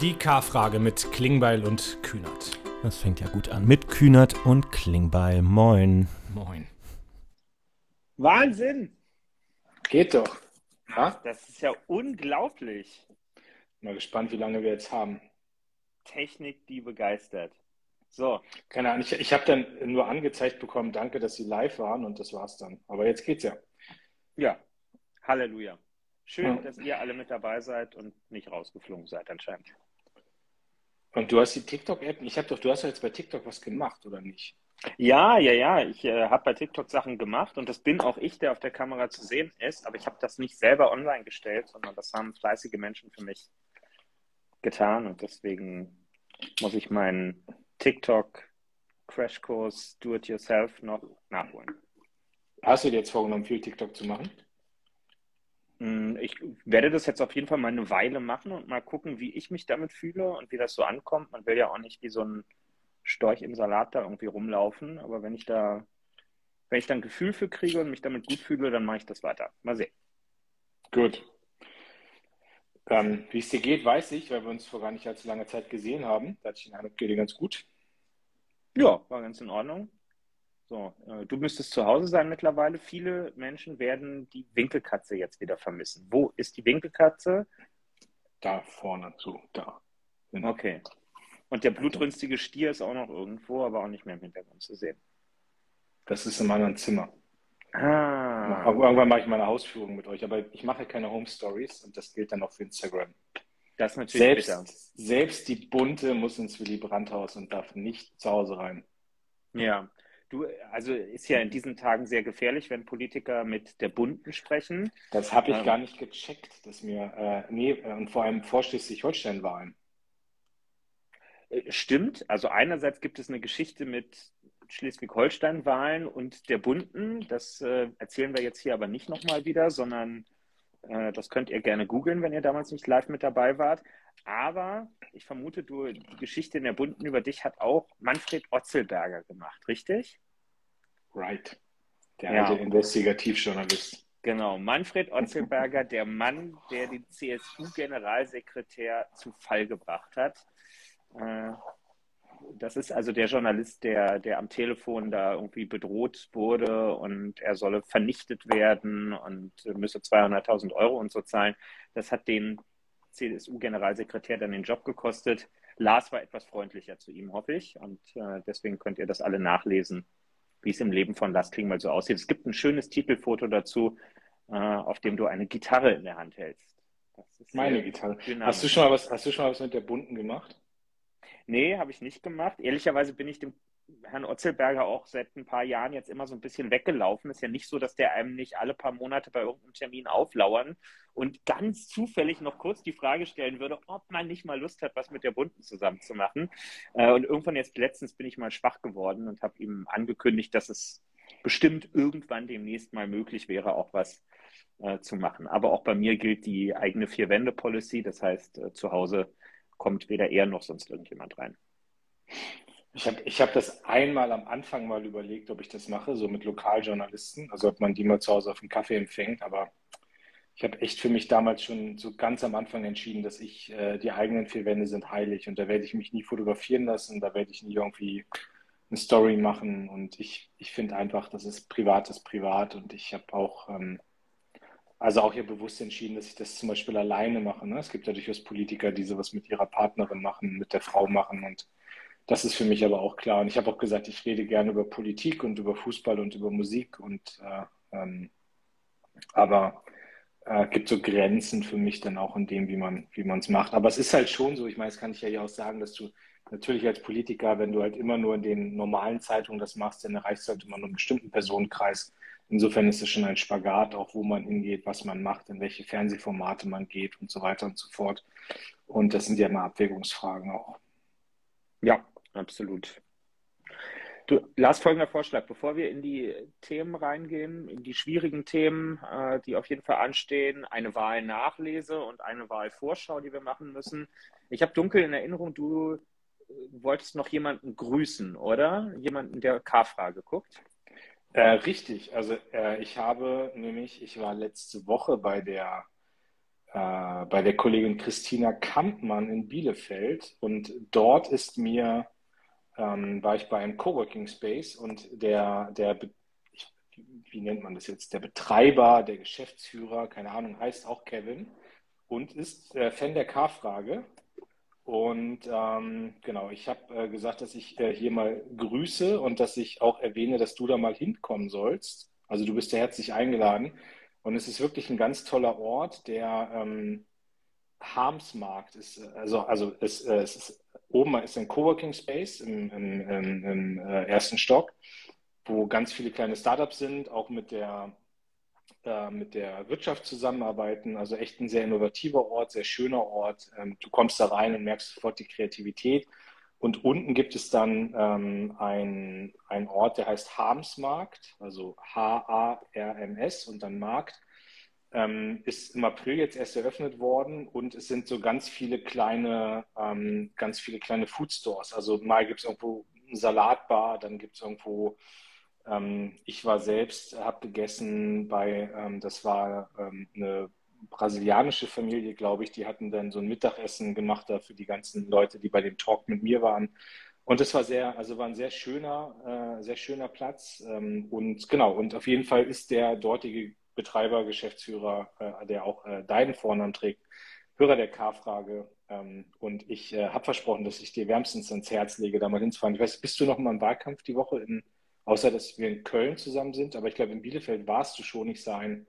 Die K-Frage mit Klingbeil und Kühnert. Das fängt ja gut an. Mit Kühnert und Klingbeil. Moin. Moin. Wahnsinn! Geht doch. Ja? Das ist ja unglaublich. Mal gespannt, wie lange wir jetzt haben. Technik, die begeistert. So. Keine Ahnung, ich, ich habe dann nur angezeigt bekommen, danke, dass Sie live waren und das war's dann. Aber jetzt geht's ja. Ja. Halleluja. Schön, Ja. dass ihr alle mit dabei seid und nicht rausgeflogen seid anscheinend. Und du hast die TikTok-App, ich habe doch, du hast ja jetzt bei TikTok was gemacht, oder nicht? Ja, ja, ja. Ich äh, habe bei TikTok Sachen gemacht und das bin auch ich, der auf der Kamera zu sehen ist, aber ich habe das nicht selber online gestellt, sondern das haben fleißige Menschen für mich getan und deswegen muss ich meinen TikTok-Crashkurs Do-It-Yourself noch nachholen. Hast du dir jetzt vorgenommen, viel TikTok zu machen? Mm, Ich werde das jetzt auf jeden Fall mal eine Weile machen und mal gucken, wie ich mich damit fühle und wie das so ankommt. Man will ja auch nicht wie so ein Storch im Salat da irgendwie rumlaufen, aber wenn ich da, wenn ich da ein Gefühl für kriege und mich damit gut fühle, dann mache ich das weiter. Mal sehen. Gut. Ähm, wie es dir geht, weiß ich, weil wir uns vor gar nicht allzu langer Zeit gesehen haben. Da hatte ich den Eindruck, geht dir ganz gut. Ja, war ganz in Ordnung. So, äh, du müsstest zu Hause sein mittlerweile. Viele Menschen werden die Winkelkatze jetzt wieder vermissen. Wo ist die Winkelkatze? Da vorne, so, da. Genau. Okay. Und der blutrünstige Stier ist auch noch irgendwo, aber auch nicht mehr im Hintergrund zu sehen. Das ist in meinem Zimmer. Ah. Irgendwann mache ich meine Hausführung mit euch, aber ich mache keine Home Stories und das gilt dann auch für Instagram. Das ist natürlich Selbst, bitter. selbst die bunte muss ins Willy Brandt-Haus und darf nicht zu Hause rein. Ja. Du, also ist ja in diesen Tagen sehr gefährlich, wenn Politiker mit der Bunten sprechen. Das habe ich Ähm. gar nicht gecheckt, dass mir, äh, nee, äh, und vor allem vor Schleswig-Holstein-Wahlen. Äh, Stimmt. Also einerseits gibt es eine Geschichte mit Schleswig-Holstein-Wahlen und der Bunten. Das äh, erzählen wir jetzt hier aber nicht nochmal wieder, sondern äh, das könnt ihr gerne googeln, wenn ihr damals nicht live mit dabei wart. Aber ich vermute, du, die Geschichte in der Bunten über dich hat auch Manfred Otzelberger gemacht, richtig? Right. Der Ja. alte Investigativjournalist. Genau, Manfred Otzelberger, der Mann, der den CSU-Generalsekretär zu Fall gebracht hat. Äh, Das ist also der Journalist, der, der am Telefon da irgendwie bedroht wurde und er solle vernichtet werden und müsse 200.000 Euro und so zahlen. Das hat den CSU-Generalsekretär dann den Job gekostet. Lars war etwas freundlicher zu ihm, hoffe ich. Und äh, deswegen könnt ihr das alle nachlesen, wie es im Leben von Lars Klingbeil so aussieht. Es gibt ein schönes Titelfoto dazu, äh, auf dem du eine Gitarre in der Hand hältst. Das ist Meine Gitarre. dynamisch. Hast du schon mal was, hast du schon mal was mit der bunten gemacht? Nee, habe ich nicht gemacht. Ehrlicherweise bin ich dem Herrn Otzelberger auch seit ein paar Jahren jetzt immer so ein bisschen weggelaufen. Ist ja nicht so, dass der einem nicht alle paar Monate bei irgendeinem Termin auflauern und ganz zufällig noch kurz die Frage stellen würde, ob man nicht mal Lust hat, was mit der zu machen. Äh, Und irgendwann jetzt letztens bin ich mal schwach geworden und habe ihm angekündigt, dass es bestimmt irgendwann demnächst mal möglich wäre, auch was äh, zu machen. Aber auch bei mir gilt die eigene Vier-Wände-Policy. Das heißt, äh, zu Hause kommt weder er noch sonst irgendjemand rein. Ich habe ich hab das einmal am Anfang mal überlegt, ob ich das mache, so mit Lokaljournalisten, also ob man die mal zu Hause auf dem Kaffee empfängt, aber ich habe echt für mich damals schon so ganz am Anfang entschieden, dass ich, äh, die eigenen vier Wände sind heilig. Und da werde ich mich nie fotografieren lassen, da werde ich nie irgendwie eine Story machen. Und ich, ich finde einfach, das ist privates privat. Und ich habe auch, ähm, also auch hier bewusst entschieden, dass ich das zum Beispiel alleine mache. Ne? Es gibt ja durchaus Politiker, die sowas mit ihrer Partnerin machen, mit der Frau machen. Und das ist für mich aber auch klar. Und ich habe auch gesagt, ich rede gerne über Politik und über Fußball und über Musik und äh, ähm, aber äh, gibt so Grenzen für mich dann auch in dem, wie man wie man es macht. Aber es ist halt schon so. Ich meine, das kann ich ja hier auch sagen, dass du natürlich als Politiker, wenn du halt immer nur in den normalen Zeitungen das machst, dann erreichst du halt immer nur einen bestimmten Personenkreis. Insofern ist es schon ein Spagat, auch wo man hingeht, was man macht, in welche Fernsehformate man geht und so weiter und so fort. Und das sind ja immer Abwägungsfragen auch. Ja, absolut. Du, Lars, folgender Vorschlag. Bevor wir in die Themen reingehen, in die schwierigen Themen, äh, die auf jeden Fall anstehen, eine Wahlnachlese und eine Wahlvorschau, die wir machen müssen. Ich habe dunkel in Erinnerung, du äh, wolltest noch jemanden grüßen, oder? Jemanden, der K-Frage guckt. Äh, richtig, also äh, ich habe nämlich, ich war letzte Woche bei der äh, bei der Kollegin Christina Kampmann in Bielefeld und dort ist mir, ähm, war ich bei einem Coworking Space und der, der ich, wie nennt man das jetzt, der Betreiber, der Geschäftsführer, keine Ahnung, heißt auch Kevin und ist äh, Fan der K-Frage. Und ähm, genau, ich habe äh, gesagt, dass ich äh, hier mal grüße und dass ich auch erwähne, dass du da mal hinkommen sollst. Also du bist ja herzlich eingeladen. Und es ist wirklich ein ganz toller Ort, der ähm, Harmsmarkt ist. Also, also es, äh, es ist oben ist ein Coworking Space im, im, im, im äh, ersten Stock, wo ganz viele kleine Startups sind, auch mit der, äh, mit der Wirtschaft zusammenarbeiten. Also echt ein sehr innovativer Ort, sehr schöner Ort. Ähm, du kommst da rein und merkst sofort die Kreativität. Und unten gibt es dann ähm, ein, Ort, der heißt Harmsmarkt, also H-A-R-M-S und dann Markt. Ähm, ist im April jetzt erst eröffnet worden und es sind so ganz viele kleine, ähm, ganz viele kleine Food Stores. Also mal gibt es irgendwo eine Salatbar, dann gibt es irgendwo, ähm, ich war selbst, habe gegessen bei, ähm, das war ähm, eine brasilianische Familie, glaube ich, die hatten dann so ein Mittagessen gemacht da für die ganzen Leute, die bei dem Talk mit mir waren. Und es war sehr, also war ein sehr schöner, äh, sehr schöner Platz. Ähm, und genau, und auf jeden Fall ist der dortige Betreiber, Geschäftsführer, äh, der auch äh, deinen Vornamen trägt, Hörer der K-Frage. Ähm, und ich äh, habe versprochen, dass ich dir wärmstens ans Herz lege, da mal hinzufahren. Ich weiß, bist du noch mal im Wahlkampf die Woche, in, außer dass wir in Köln zusammen sind, aber ich glaube, in Bielefeld warst du schon. Ich sah ein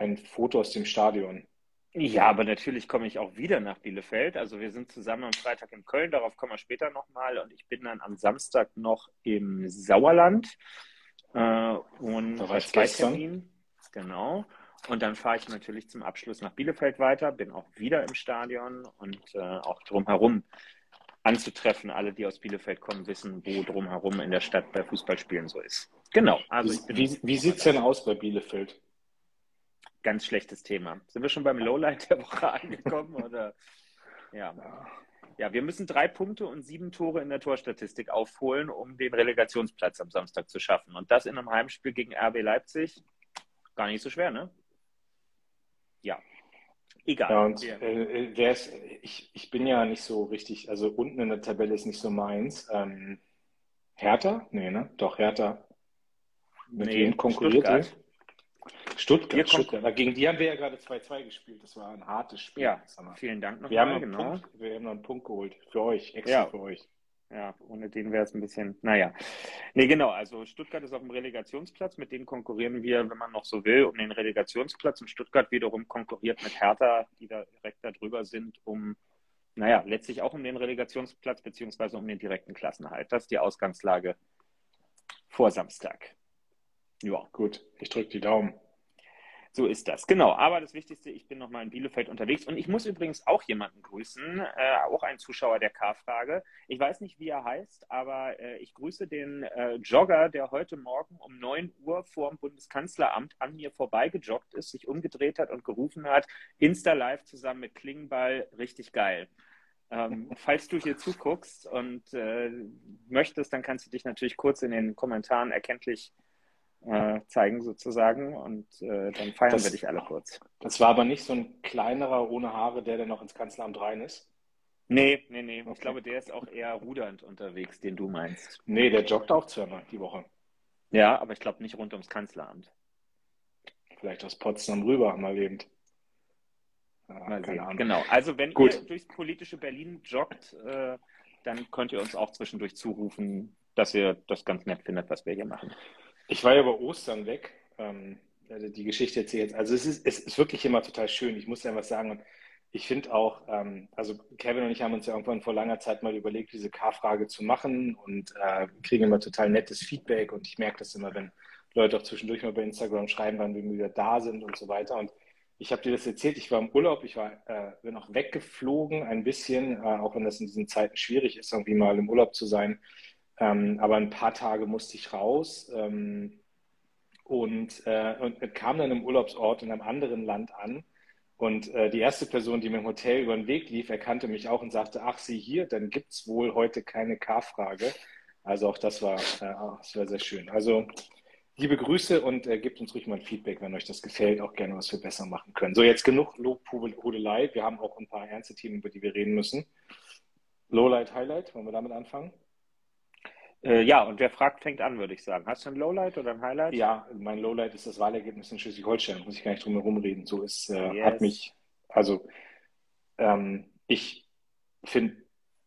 ein Foto aus dem Stadion. Ja, aber natürlich komme ich auch wieder nach Bielefeld. Also wir sind zusammen am Freitag in Köln, darauf kommen wir später nochmal. Und ich bin dann am Samstag noch im Sauerland. Äh, und da war ich gestern. Termin. Genau. Und dann fahre ich natürlich zum Abschluss nach Bielefeld weiter, bin auch wieder im Stadion und äh, auch drumherum anzutreffen. Alle, die aus Bielefeld kommen, wissen, wo drumherum in der Stadt bei Fußballspielen so ist. Genau. Also wie wie sieht es denn aus bei Bielefeld? ganz schlechtes Thema. Sind wir schon beim Lowlight der Woche angekommen? Oder? Ja. ja, wir müssen drei Punkte und sieben Tore in der Torstatistik aufholen, um den Relegationsplatz am Samstag zu schaffen. Und das in einem Heimspiel gegen RB Leipzig. Gar nicht so schwer, ne? Ja. Egal. Ja, und äh, äh ich, ich bin ja nicht so richtig, also unten in der Tabelle ist nicht so meins. Ähm, Hertha? Nee, ne? Doch, Hertha. Mit nee, wem konkurriert Stuttgart. Stuttgart, Stuttgart. Gegen die haben wir ja gerade 2-2 gespielt. Das war ein hartes Spiel. Ja, vielen Dank nochmal. Wir, haben genau. Punkt, wir haben noch einen Punkt geholt. Für euch, extra ja. für euch. Ja, ohne den wäre es ein bisschen, naja. Nee, genau, also Stuttgart ist auf dem Relegationsplatz, mit denen konkurrieren wir, wenn man noch so will, um den Relegationsplatz und Stuttgart wiederum konkurriert mit Hertha, die da direkt darüber sind, um, naja, letztlich auch um den Relegationsplatz beziehungsweise um den direkten Klassenhalt. Das ist die Ausgangslage vor Samstag. Ja, gut, ich drücke die Daumen. So ist das, genau. Aber das Wichtigste, ich bin nochmal in Bielefeld unterwegs und ich muss übrigens auch jemanden grüßen, äh, auch ein Zuschauer der K-Frage. Ich weiß nicht, wie er heißt, aber äh, ich grüße den äh, Jogger, der heute Morgen um 9 Uhr vor dem Bundeskanzleramt an mir vorbeigejoggt ist, sich umgedreht hat und gerufen hat, Insta-Live zusammen mit Klingenball, richtig geil. Ähm, falls du hier zuguckst und äh, möchtest, dann kannst du dich natürlich kurz in den Kommentaren erkenntlich äh, zeigen sozusagen und äh, dann feiern das, wir dich alle kurz. Das war aber nicht so ein kleinerer ohne Haare, der dann noch ins Kanzleramt rein ist? Nee, nee, nee. Okay. Ich glaube, der ist auch eher rudernd unterwegs, den du meinst. Nee, der joggt auch zweimal die Woche. Ja, aber ich glaube nicht rund ums Kanzleramt. Vielleicht aus Potsdam rüber mal lebend. Ja, keine Ahnung. Genau, also wenn Gut. ihr durchs politische Berlin joggt, äh, dann könnt ihr uns auch zwischendurch zurufen, dass ihr das ganz nett findet, was wir hier machen. Ich war ja über Ostern weg. Ähm, also die Geschichte erzählt. Also es ist, es ist wirklich immer total schön. Ich muss ja was sagen. Und ich finde auch, ähm, also Kevin und ich haben uns ja irgendwann vor langer Zeit mal überlegt, diese K-Frage zu machen und äh, kriegen immer total nettes Feedback. Und ich merke das immer, wenn Leute auch zwischendurch mal bei Instagram schreiben, wann wir wieder da sind und so weiter. Und ich habe dir das erzählt, ich war im Urlaub, ich war, äh, bin auch weggeflogen ein bisschen, äh, auch wenn das in diesen Zeiten schwierig ist, irgendwie mal im Urlaub zu sein. Ähm, aber ein paar Tage musste ich raus ähm, und, äh, und kam dann im Urlaubsort in einem anderen Land an. Und äh, die erste Person, die mir im Hotel über den Weg lief, erkannte mich auch und sagte, ach, Sie hier, dann gibt es wohl heute keine K-Frage. Also auch das war, äh, das war sehr schön. Also liebe Grüße und äh, gebt uns ruhig mal ein Feedback, wenn euch das gefällt, auch gerne, was wir besser machen können. So, jetzt genug Lobhudelei. Wir haben auch ein paar ernste Themen, über die wir reden müssen. Lowlight, Highlight, wollen wir damit anfangen? Äh, ja, und wer fragt, fängt an, würde ich sagen. Hast du ein Lowlight oder ein Highlight? Ja, mein Lowlight ist das Wahlergebnis in Schleswig-Holstein. Muss ich gar nicht drum herum reden. So ist, äh, yes. hat mich, also ähm, ich finde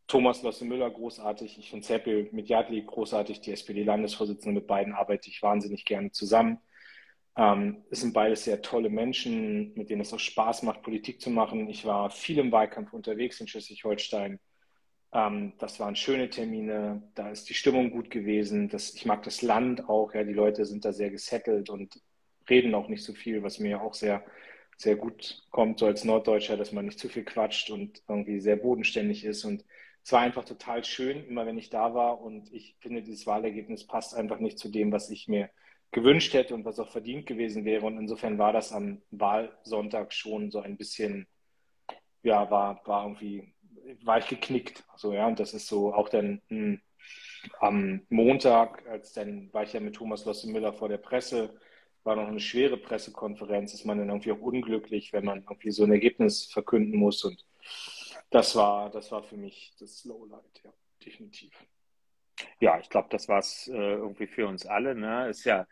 Thomas Losse Müller großartig, ich finde Seppel mit Jadli großartig, die SPD-Landesvorsitzende, mit beiden arbeite ich wahnsinnig gerne zusammen. Ähm, es sind beides sehr tolle Menschen, mit denen es auch Spaß macht, Politik zu machen. Ich war viel im Wahlkampf unterwegs in Schleswig-Holstein ähm, das waren schöne Termine, da ist die Stimmung gut gewesen. Das, ich mag das Land auch, ja, die Leute sind da sehr gesettelt und reden auch nicht so viel, was mir auch sehr, sehr gut kommt, so als Norddeutscher, dass man nicht zu viel quatscht und irgendwie sehr bodenständig ist. Und es war einfach total schön, immer wenn ich da war. Und ich finde, dieses Wahlergebnis passt einfach nicht zu dem, was ich mir gewünscht hätte und was auch verdient gewesen wäre. Und insofern war das am Wahlsonntag schon so ein bisschen, ja, war, war irgendwie war ich geknickt. So, ja, und das ist so auch dann hm, am Montag, als dann war ich ja mit Thomas Losse Müller vor der Presse, war noch eine schwere Pressekonferenz, ist man dann irgendwie auch unglücklich, wenn man irgendwie so ein Ergebnis verkünden muss. Und das war, das war für mich das Lowlight, ja, definitiv. Ja, ich glaube, das war es äh, irgendwie für uns alle. Ne? Ist ja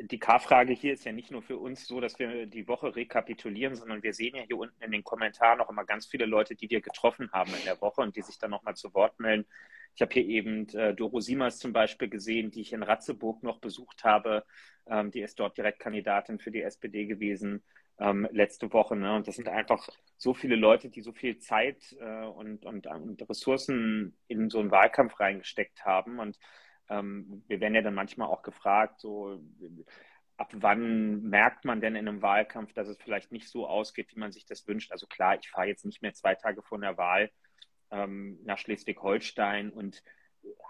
die K-Frage hier ist ja nicht nur für uns so, dass wir die Woche rekapitulieren, sondern wir sehen ja hier unten in den Kommentaren auch immer ganz viele Leute, die wir getroffen haben in der Woche und die sich dann nochmal zu Wort melden. Ich habe hier eben äh, Doro Siemers zum Beispiel gesehen, die ich in Ratzeburg noch besucht habe. Ähm, die ist dort Direktkandidatin für die SPD gewesen ähm, letzte Woche. Ne? Und das sind einfach so viele Leute, die so viel Zeit äh, und, und, und Ressourcen in so einen Wahlkampf reingesteckt haben. Und ähm, wir werden ja dann manchmal auch gefragt, so ab wann merkt man denn in einem Wahlkampf, dass es vielleicht nicht so ausgeht, wie man sich das wünscht? Also klar, ich fahre jetzt nicht mehr zwei Tage vor der Wahl ähm, nach Schleswig-Holstein und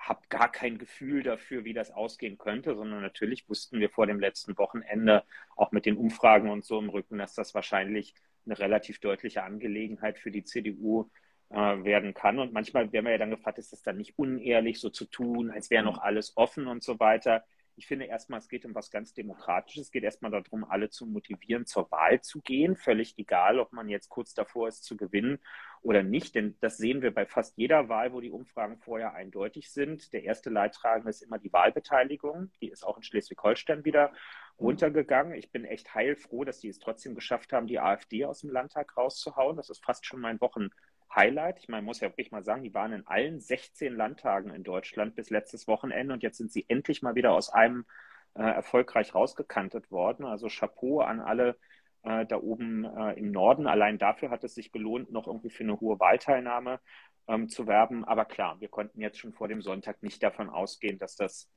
habe gar kein Gefühl dafür, wie das ausgehen könnte, sondern natürlich wussten wir vor dem letzten Wochenende auch mit den Umfragen und so im Rücken, dass das wahrscheinlich eine relativ deutliche Angelegenheit für die CDU äh, werden kann. Und manchmal werden wir ja dann gefragt, ist das dann nicht unehrlich, so zu tun, als wäre noch alles offen und so weiter. Ich finde erstmal, es geht um was ganz Demokratisches. Es geht erstmal darum, alle zu motivieren, zur Wahl zu gehen. Völlig egal, ob man jetzt kurz davor ist zu gewinnen oder nicht. Denn das sehen wir bei fast jeder Wahl, wo die Umfragen vorher eindeutig sind. Der erste Leidtragende ist immer die Wahlbeteiligung. Die ist auch in Schleswig-Holstein wieder runtergegangen. Ich bin echt heilfroh, dass die es trotzdem geschafft haben, die AfD aus dem Landtag rauszuhauen. Das ist fast schon mein Wochen Highlight. Ich meine, muss ja wirklich mal sagen, die waren in allen 16 Landtagen in Deutschland bis letztes Wochenende und jetzt sind sie endlich mal wieder aus einem äh, erfolgreich rausgekantet worden. Also Chapeau an alle äh, da oben äh, im Norden. Allein dafür hat es sich gelohnt, noch irgendwie für eine hohe Wahlteilnahme ähm, zu werben. Aber klar, wir konnten jetzt schon vor dem Sonntag nicht davon ausgehen, dass das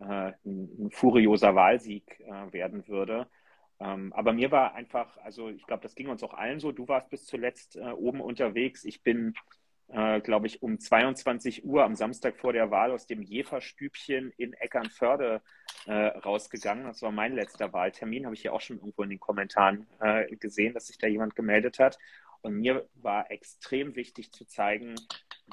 äh, ein, ein furioser Wahlsieg äh, werden würde. Ähm, aber mir war einfach, also ich glaube, das ging uns auch allen so. Du warst bis zuletzt äh, oben unterwegs. Ich bin, äh, glaube ich, um 22 Uhr am Samstag vor der Wahl aus dem Jeferstübchen in Eckernförde äh, rausgegangen. Das war mein letzter Wahltermin. Habe ich ja auch schon irgendwo in den Kommentaren äh, gesehen, dass sich da jemand gemeldet hat. Und mir war extrem wichtig zu zeigen,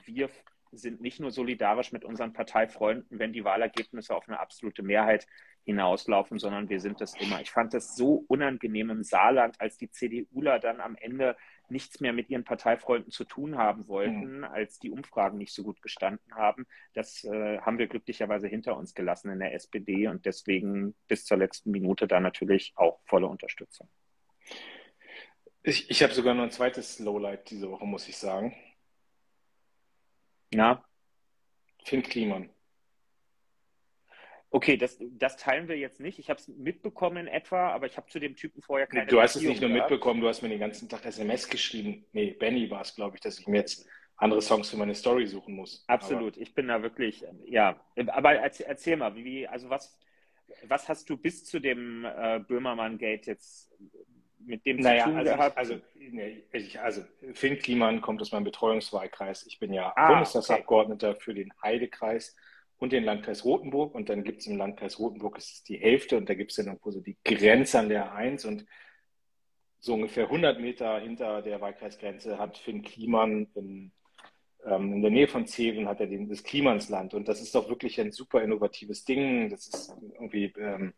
wir sind nicht nur solidarisch mit unseren Parteifreunden, wenn die Wahlergebnisse auf eine absolute Mehrheit hinauslaufen, sondern wir sind das immer. Ich fand das so unangenehm im Saarland, als die CDUler dann am Ende nichts mehr mit ihren Parteifreunden zu tun haben wollten, mhm. als die Umfragen nicht so gut gestanden haben. Das äh, haben wir glücklicherweise hinter uns gelassen in der SPD und deswegen bis zur letzten Minute da natürlich auch volle Unterstützung. Ich, ich habe sogar noch ein zweites Lowlight diese Woche, muss ich sagen. Na? Finn Kliman. Okay, das, das teilen wir jetzt nicht. Ich habe es mitbekommen in etwa, aber ich habe zu dem Typen vorher keine Du hast es nicht nur gehabt. mitbekommen, du hast mir den ganzen Tag SMS geschrieben. Nee, Benny war es, glaube ich, dass ich mir jetzt andere Songs für meine Story suchen muss. Absolut, aber... ich bin da wirklich, ja. Aber erzähl, erzähl, mal, wie, also was, was hast du bis zu dem äh, Böhmermann-Gate jetzt mit dem naja, zu tun also gehabt? Ich, also, nee, ich, also Finn Kliman kommt aus meinem Betreuungswahlkreis. Ich bin ja ah, Bundestagsabgeordneter okay. für den Heidekreis und den Landkreis Rothenburg. Und dann gibt es im Landkreis Rothenburg ist es die Hälfte und da gibt es dann irgendwo so die Grenze an der 1 und so ungefähr 100 Meter hinter der Wahlkreisgrenze hat Finn Kliman in ähm, in der Nähe von Zeven hat er den, das Klimansland und das ist doch wirklich ein super innovatives Ding. Das ist irgendwie, ähm,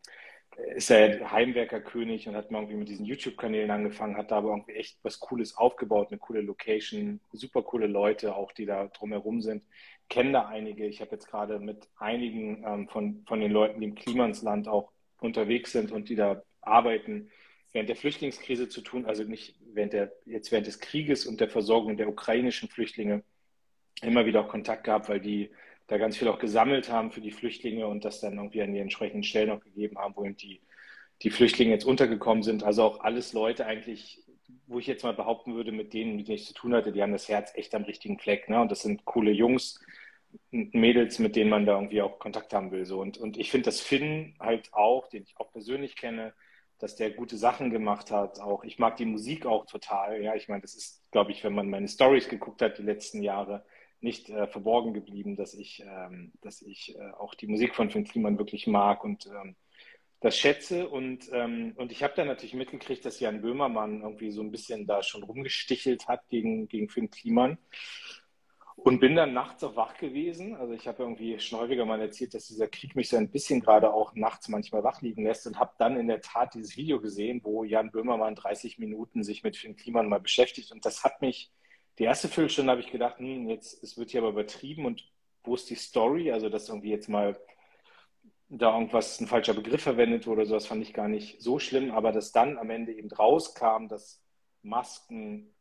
ist er Heimwerkerkönig und hat mal irgendwie mit diesen YouTube-Kanälen angefangen, hat da aber irgendwie echt was Cooles aufgebaut, eine coole Location, super coole Leute auch, die da drumherum sind. Kenne da einige. Ich habe jetzt gerade mit einigen ähm, von, von den Leuten, die im Klimansland auch unterwegs sind und die da arbeiten, während der Flüchtlingskrise zu tun, also nicht während der, jetzt während des Krieges und der Versorgung der ukrainischen Flüchtlinge immer wieder auch Kontakt gehabt, weil die da ganz viel auch gesammelt haben für die Flüchtlinge und das dann irgendwie an die entsprechenden Stellen auch gegeben haben, wo die, die Flüchtlinge jetzt untergekommen sind. Also auch alles Leute eigentlich, wo ich jetzt mal behaupten würde, mit denen, mit denen ich zu tun hatte, die haben das Herz echt am richtigen Fleck. Ne? Und das sind coole Jungs, Mädels, mit denen man da irgendwie auch Kontakt haben will. So. Und, und ich finde, dass Finn halt auch, den ich auch persönlich kenne, dass der gute Sachen gemacht hat. Auch ich mag die Musik auch total. Ja, ich meine, das ist, glaube ich, wenn man meine Stories geguckt hat die letzten Jahre, nicht äh, verborgen geblieben, dass ich, ähm, dass ich äh, auch die Musik von Finn Kliman wirklich mag und ähm, das schätze. Und, ähm, und ich habe dann natürlich mitgekriegt, dass Jan Böhmermann irgendwie so ein bisschen da schon rumgestichelt hat gegen, gegen Finn Kliman. Und bin dann nachts auch wach gewesen. Also ich habe irgendwie schon häufiger mal erzählt, dass dieser Krieg mich so ein bisschen gerade auch nachts manchmal wach liegen lässt und habe dann in der Tat dieses Video gesehen, wo Jan Böhmermann 30 Minuten sich mit Finn Kliman mal beschäftigt. Und das hat mich, die erste Viertelstunde habe ich gedacht, hm, jetzt, es wird hier aber übertrieben und wo ist die Story? Also dass irgendwie jetzt mal da irgendwas, ein falscher Begriff verwendet wurde, sowas fand ich gar nicht so schlimm. Aber dass dann am Ende eben rauskam, dass Masken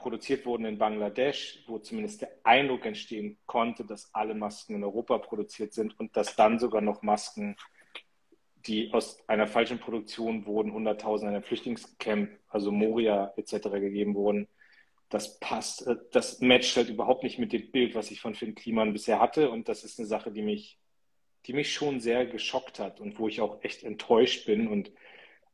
produziert wurden in Bangladesch, wo zumindest der Eindruck entstehen konnte, dass alle Masken in Europa produziert sind und dass dann sogar noch Masken, die aus einer falschen Produktion wurden, 100.000 in einem Flüchtlingscamp, also Moria etc. gegeben wurden. Das passt, äh, das matcht halt überhaupt nicht mit dem Bild, was ich von Finn Kliman bisher hatte. Und das ist eine Sache, die mich, die mich schon sehr geschockt hat und wo ich auch echt enttäuscht bin und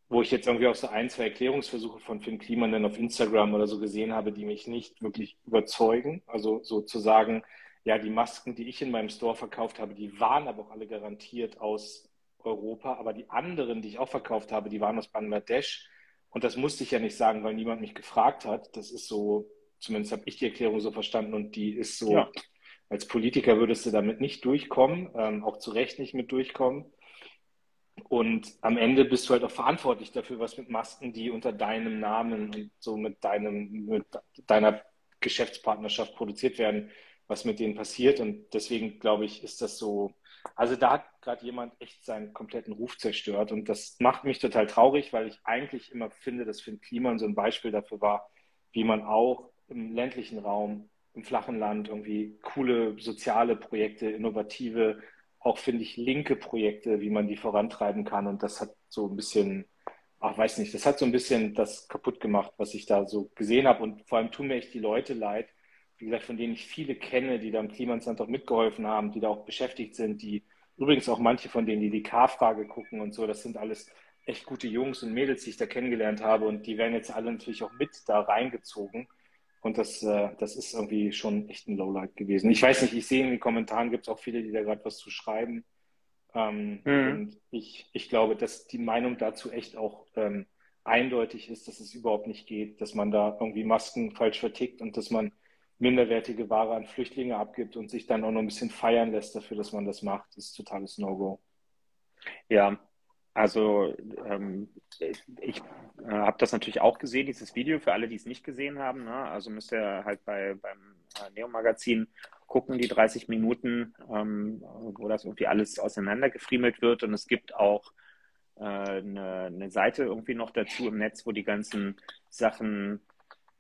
wo ich jetzt irgendwie auch so ein, zwei Erklärungsversuche von Finn Kliman dann auf Instagram oder so gesehen habe, die mich nicht wirklich überzeugen. Also sozusagen, ja, die Masken, die ich in meinem Store verkauft habe, die waren aber auch alle garantiert aus Europa, aber die anderen, die ich auch verkauft habe, die waren aus Bangladesch. Und das musste ich ja nicht sagen, weil niemand mich gefragt hat. Das ist so, zumindest habe ich die Erklärung so verstanden und die ist so, ja. als Politiker würdest du damit nicht durchkommen, ähm, auch zu Recht nicht mit durchkommen. Und am Ende bist du halt auch verantwortlich dafür, was mit Masken, die unter deinem Namen und so mit deinem, mit deiner Geschäftspartnerschaft produziert werden, was mit denen passiert. Und deswegen glaube ich, ist das so. Also da hat gerade jemand echt seinen kompletten Ruf zerstört. Und das macht mich total traurig, weil ich eigentlich immer finde, dass Finn Kliman so ein Beispiel dafür war, wie man auch im ländlichen Raum, im flachen Land irgendwie coole soziale Projekte, innovative auch, finde ich, linke Projekte, wie man die vorantreiben kann. Und das hat so ein bisschen, ach, weiß nicht, das hat so ein bisschen das kaputt gemacht, was ich da so gesehen habe. Und vor allem tun mir echt die Leute leid, wie gesagt, von denen ich viele kenne, die da im Klimansland auch mitgeholfen haben, die da auch beschäftigt sind, die übrigens auch manche von denen, die die K-Frage gucken und so, das sind alles echt gute Jungs und Mädels, die ich da kennengelernt habe. Und die werden jetzt alle natürlich auch mit da reingezogen. Und das, äh, das ist irgendwie schon echt ein Lowlight gewesen. Ich weiß nicht, ich sehe in den Kommentaren gibt es auch viele, die da gerade was zu schreiben. Ähm, mhm. Und ich, ich glaube, dass die Meinung dazu echt auch ähm, eindeutig ist, dass es überhaupt nicht geht, dass man da irgendwie Masken falsch vertickt und dass man minderwertige Ware an Flüchtlinge abgibt und sich dann auch noch ein bisschen feiern lässt dafür, dass man das macht, das ist totales No-Go. Ja, also ähm, ich äh, habe das natürlich auch gesehen, dieses Video, für alle, die es nicht gesehen haben. Ne? Also müsst ihr halt bei, beim äh, Neo-Magazin gucken, die 30 Minuten, ähm, wo das irgendwie alles auseinandergefriemelt wird. Und es gibt auch äh, eine, Seite irgendwie noch dazu im Netz, wo die ganzen Sachen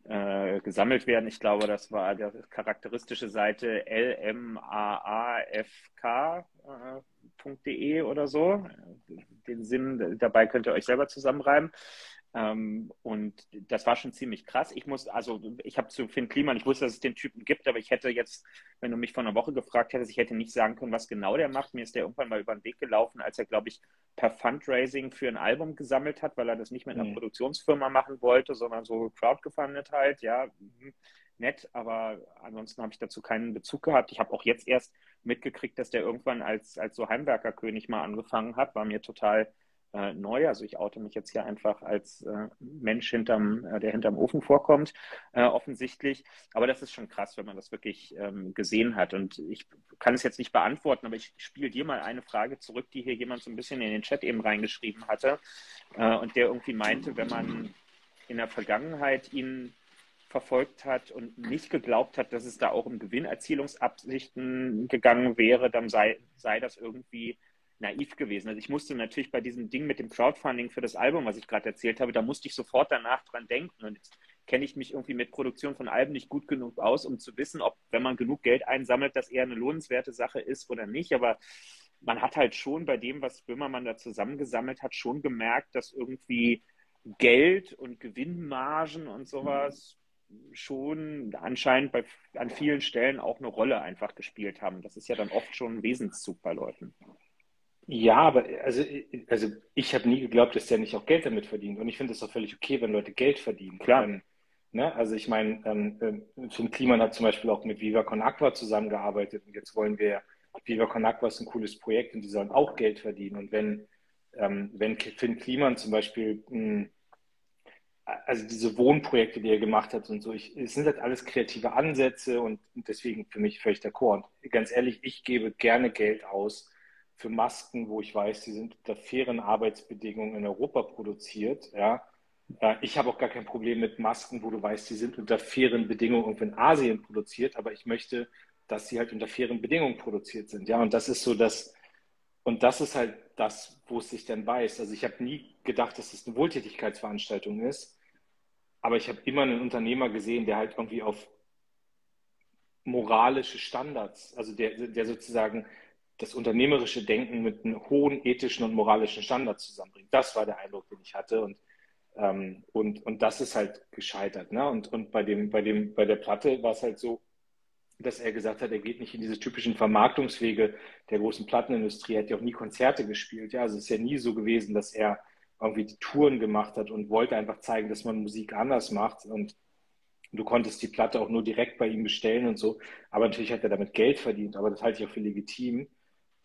äh, gesammelt werden. Ich glaube, das war die charakteristische Seite lmaafk.de äh, oder so. Den Sinn dabei könnt ihr euch selber zusammenreiben. Ähm, und das war schon ziemlich krass. Ich muss, also ich habe zu Finn Kliman, ich wusste, dass es den Typen gibt, aber ich hätte jetzt, wenn du mich vor einer Woche gefragt hättest, ich hätte nicht sagen können, was genau der macht. Mir ist der irgendwann mal über den Weg gelaufen, als er, glaube ich, per Fundraising für ein Album gesammelt hat, weil er das nicht mit einer mhm. Produktionsfirma machen wollte, sondern so crowdgefundet halt, ja. Mhm, nett, aber ansonsten habe ich dazu keinen Bezug gehabt. Ich habe auch jetzt erst mitgekriegt, dass der irgendwann als, als so Heimwerkerkönig mal angefangen hat, war mir total äh, neu. Also ich oute mich jetzt hier einfach als äh, Mensch, hinterm, äh, der hinterm Ofen vorkommt, äh, offensichtlich. Aber das ist schon krass, wenn man das wirklich ähm, gesehen hat. Und ich kann es jetzt nicht beantworten, aber ich spiele dir mal eine Frage zurück, die hier jemand so ein bisschen in den Chat eben reingeschrieben hatte äh, und der irgendwie meinte, wenn man in der Vergangenheit ihn verfolgt hat und nicht geglaubt hat, dass es da auch um Gewinnerzielungsabsichten gegangen wäre, dann sei, sei das irgendwie naiv gewesen. Also ich musste natürlich bei diesem Ding mit dem Crowdfunding für das Album, was ich gerade erzählt habe, da musste ich sofort danach dran denken. Und jetzt kenne ich mich irgendwie mit Produktion von Alben nicht gut genug aus, um zu wissen, ob, wenn man genug Geld einsammelt, das eher eine lohnenswerte Sache ist oder nicht. Aber man hat halt schon bei dem, was Böhmermann da zusammengesammelt hat, schon gemerkt, dass irgendwie Geld und Gewinnmargen und sowas schon anscheinend bei, an vielen Stellen auch eine Rolle einfach gespielt haben. Das ist ja dann oft schon ein Wesenszug bei Leuten. Ja, aber also, also ich habe nie geglaubt, dass der nicht auch Geld damit verdient. Und ich finde es auch völlig okay, wenn Leute Geld verdienen. Klar. Ähm, ne? Also ich meine, ähm, ähm, Finn Kliman hat zum Beispiel auch mit Viva Con Aqua zusammengearbeitet und jetzt wollen wir, Viva Con Aqua ist ein cooles Projekt und die sollen auch Geld verdienen. Und wenn, ähm, wenn Finn Kliman zum Beispiel mh, hm, also diese Wohnprojekte, die er gemacht hat und so, ich, es sind halt alles kreative Ansätze und deswegen für mich völlig d'accord. Und ganz ehrlich, ich gebe gerne Geld aus für Masken, wo ich weiß, die sind unter fairen Arbeitsbedingungen in Europa produziert. Ja. Äh, ich habe auch gar kein Problem mit Masken, wo du weißt, die sind unter fairen Bedingungen in Asien produziert, aber ich möchte, dass sie halt unter fairen Bedingungen produziert sind. Ja, und das ist so das, und das ist halt das, wo es sich dann beißt. Also ich habe nie gedacht, dass es das eine Wohltätigkeitsveranstaltung ist, aber ich habe immer einen Unternehmer gesehen, der halt irgendwie auf moralische Standards, also der, der sozusagen das unternehmerische Denken mit einem hohen ethischen und moralischen Standard zusammenbringt. Das war der Eindruck, den ich hatte. Und, ähm, und, und das ist halt gescheitert. Ne? Und, und bei, dem, bei, dem, bei der Platte war es halt so, dass er gesagt hat, er geht nicht in diese typischen Vermarktungswege der großen Plattenindustrie. Er hat ja auch nie Konzerte gespielt. Ja, also es ist ja nie so gewesen, dass er irgendwie die Touren gemacht hat und wollte einfach zeigen, dass man Musik anders macht. Und du konntest die Platte auch nur direkt bei ihm bestellen und so. Aber natürlich hat er damit Geld verdient. Aber das halte ich auch für legitim.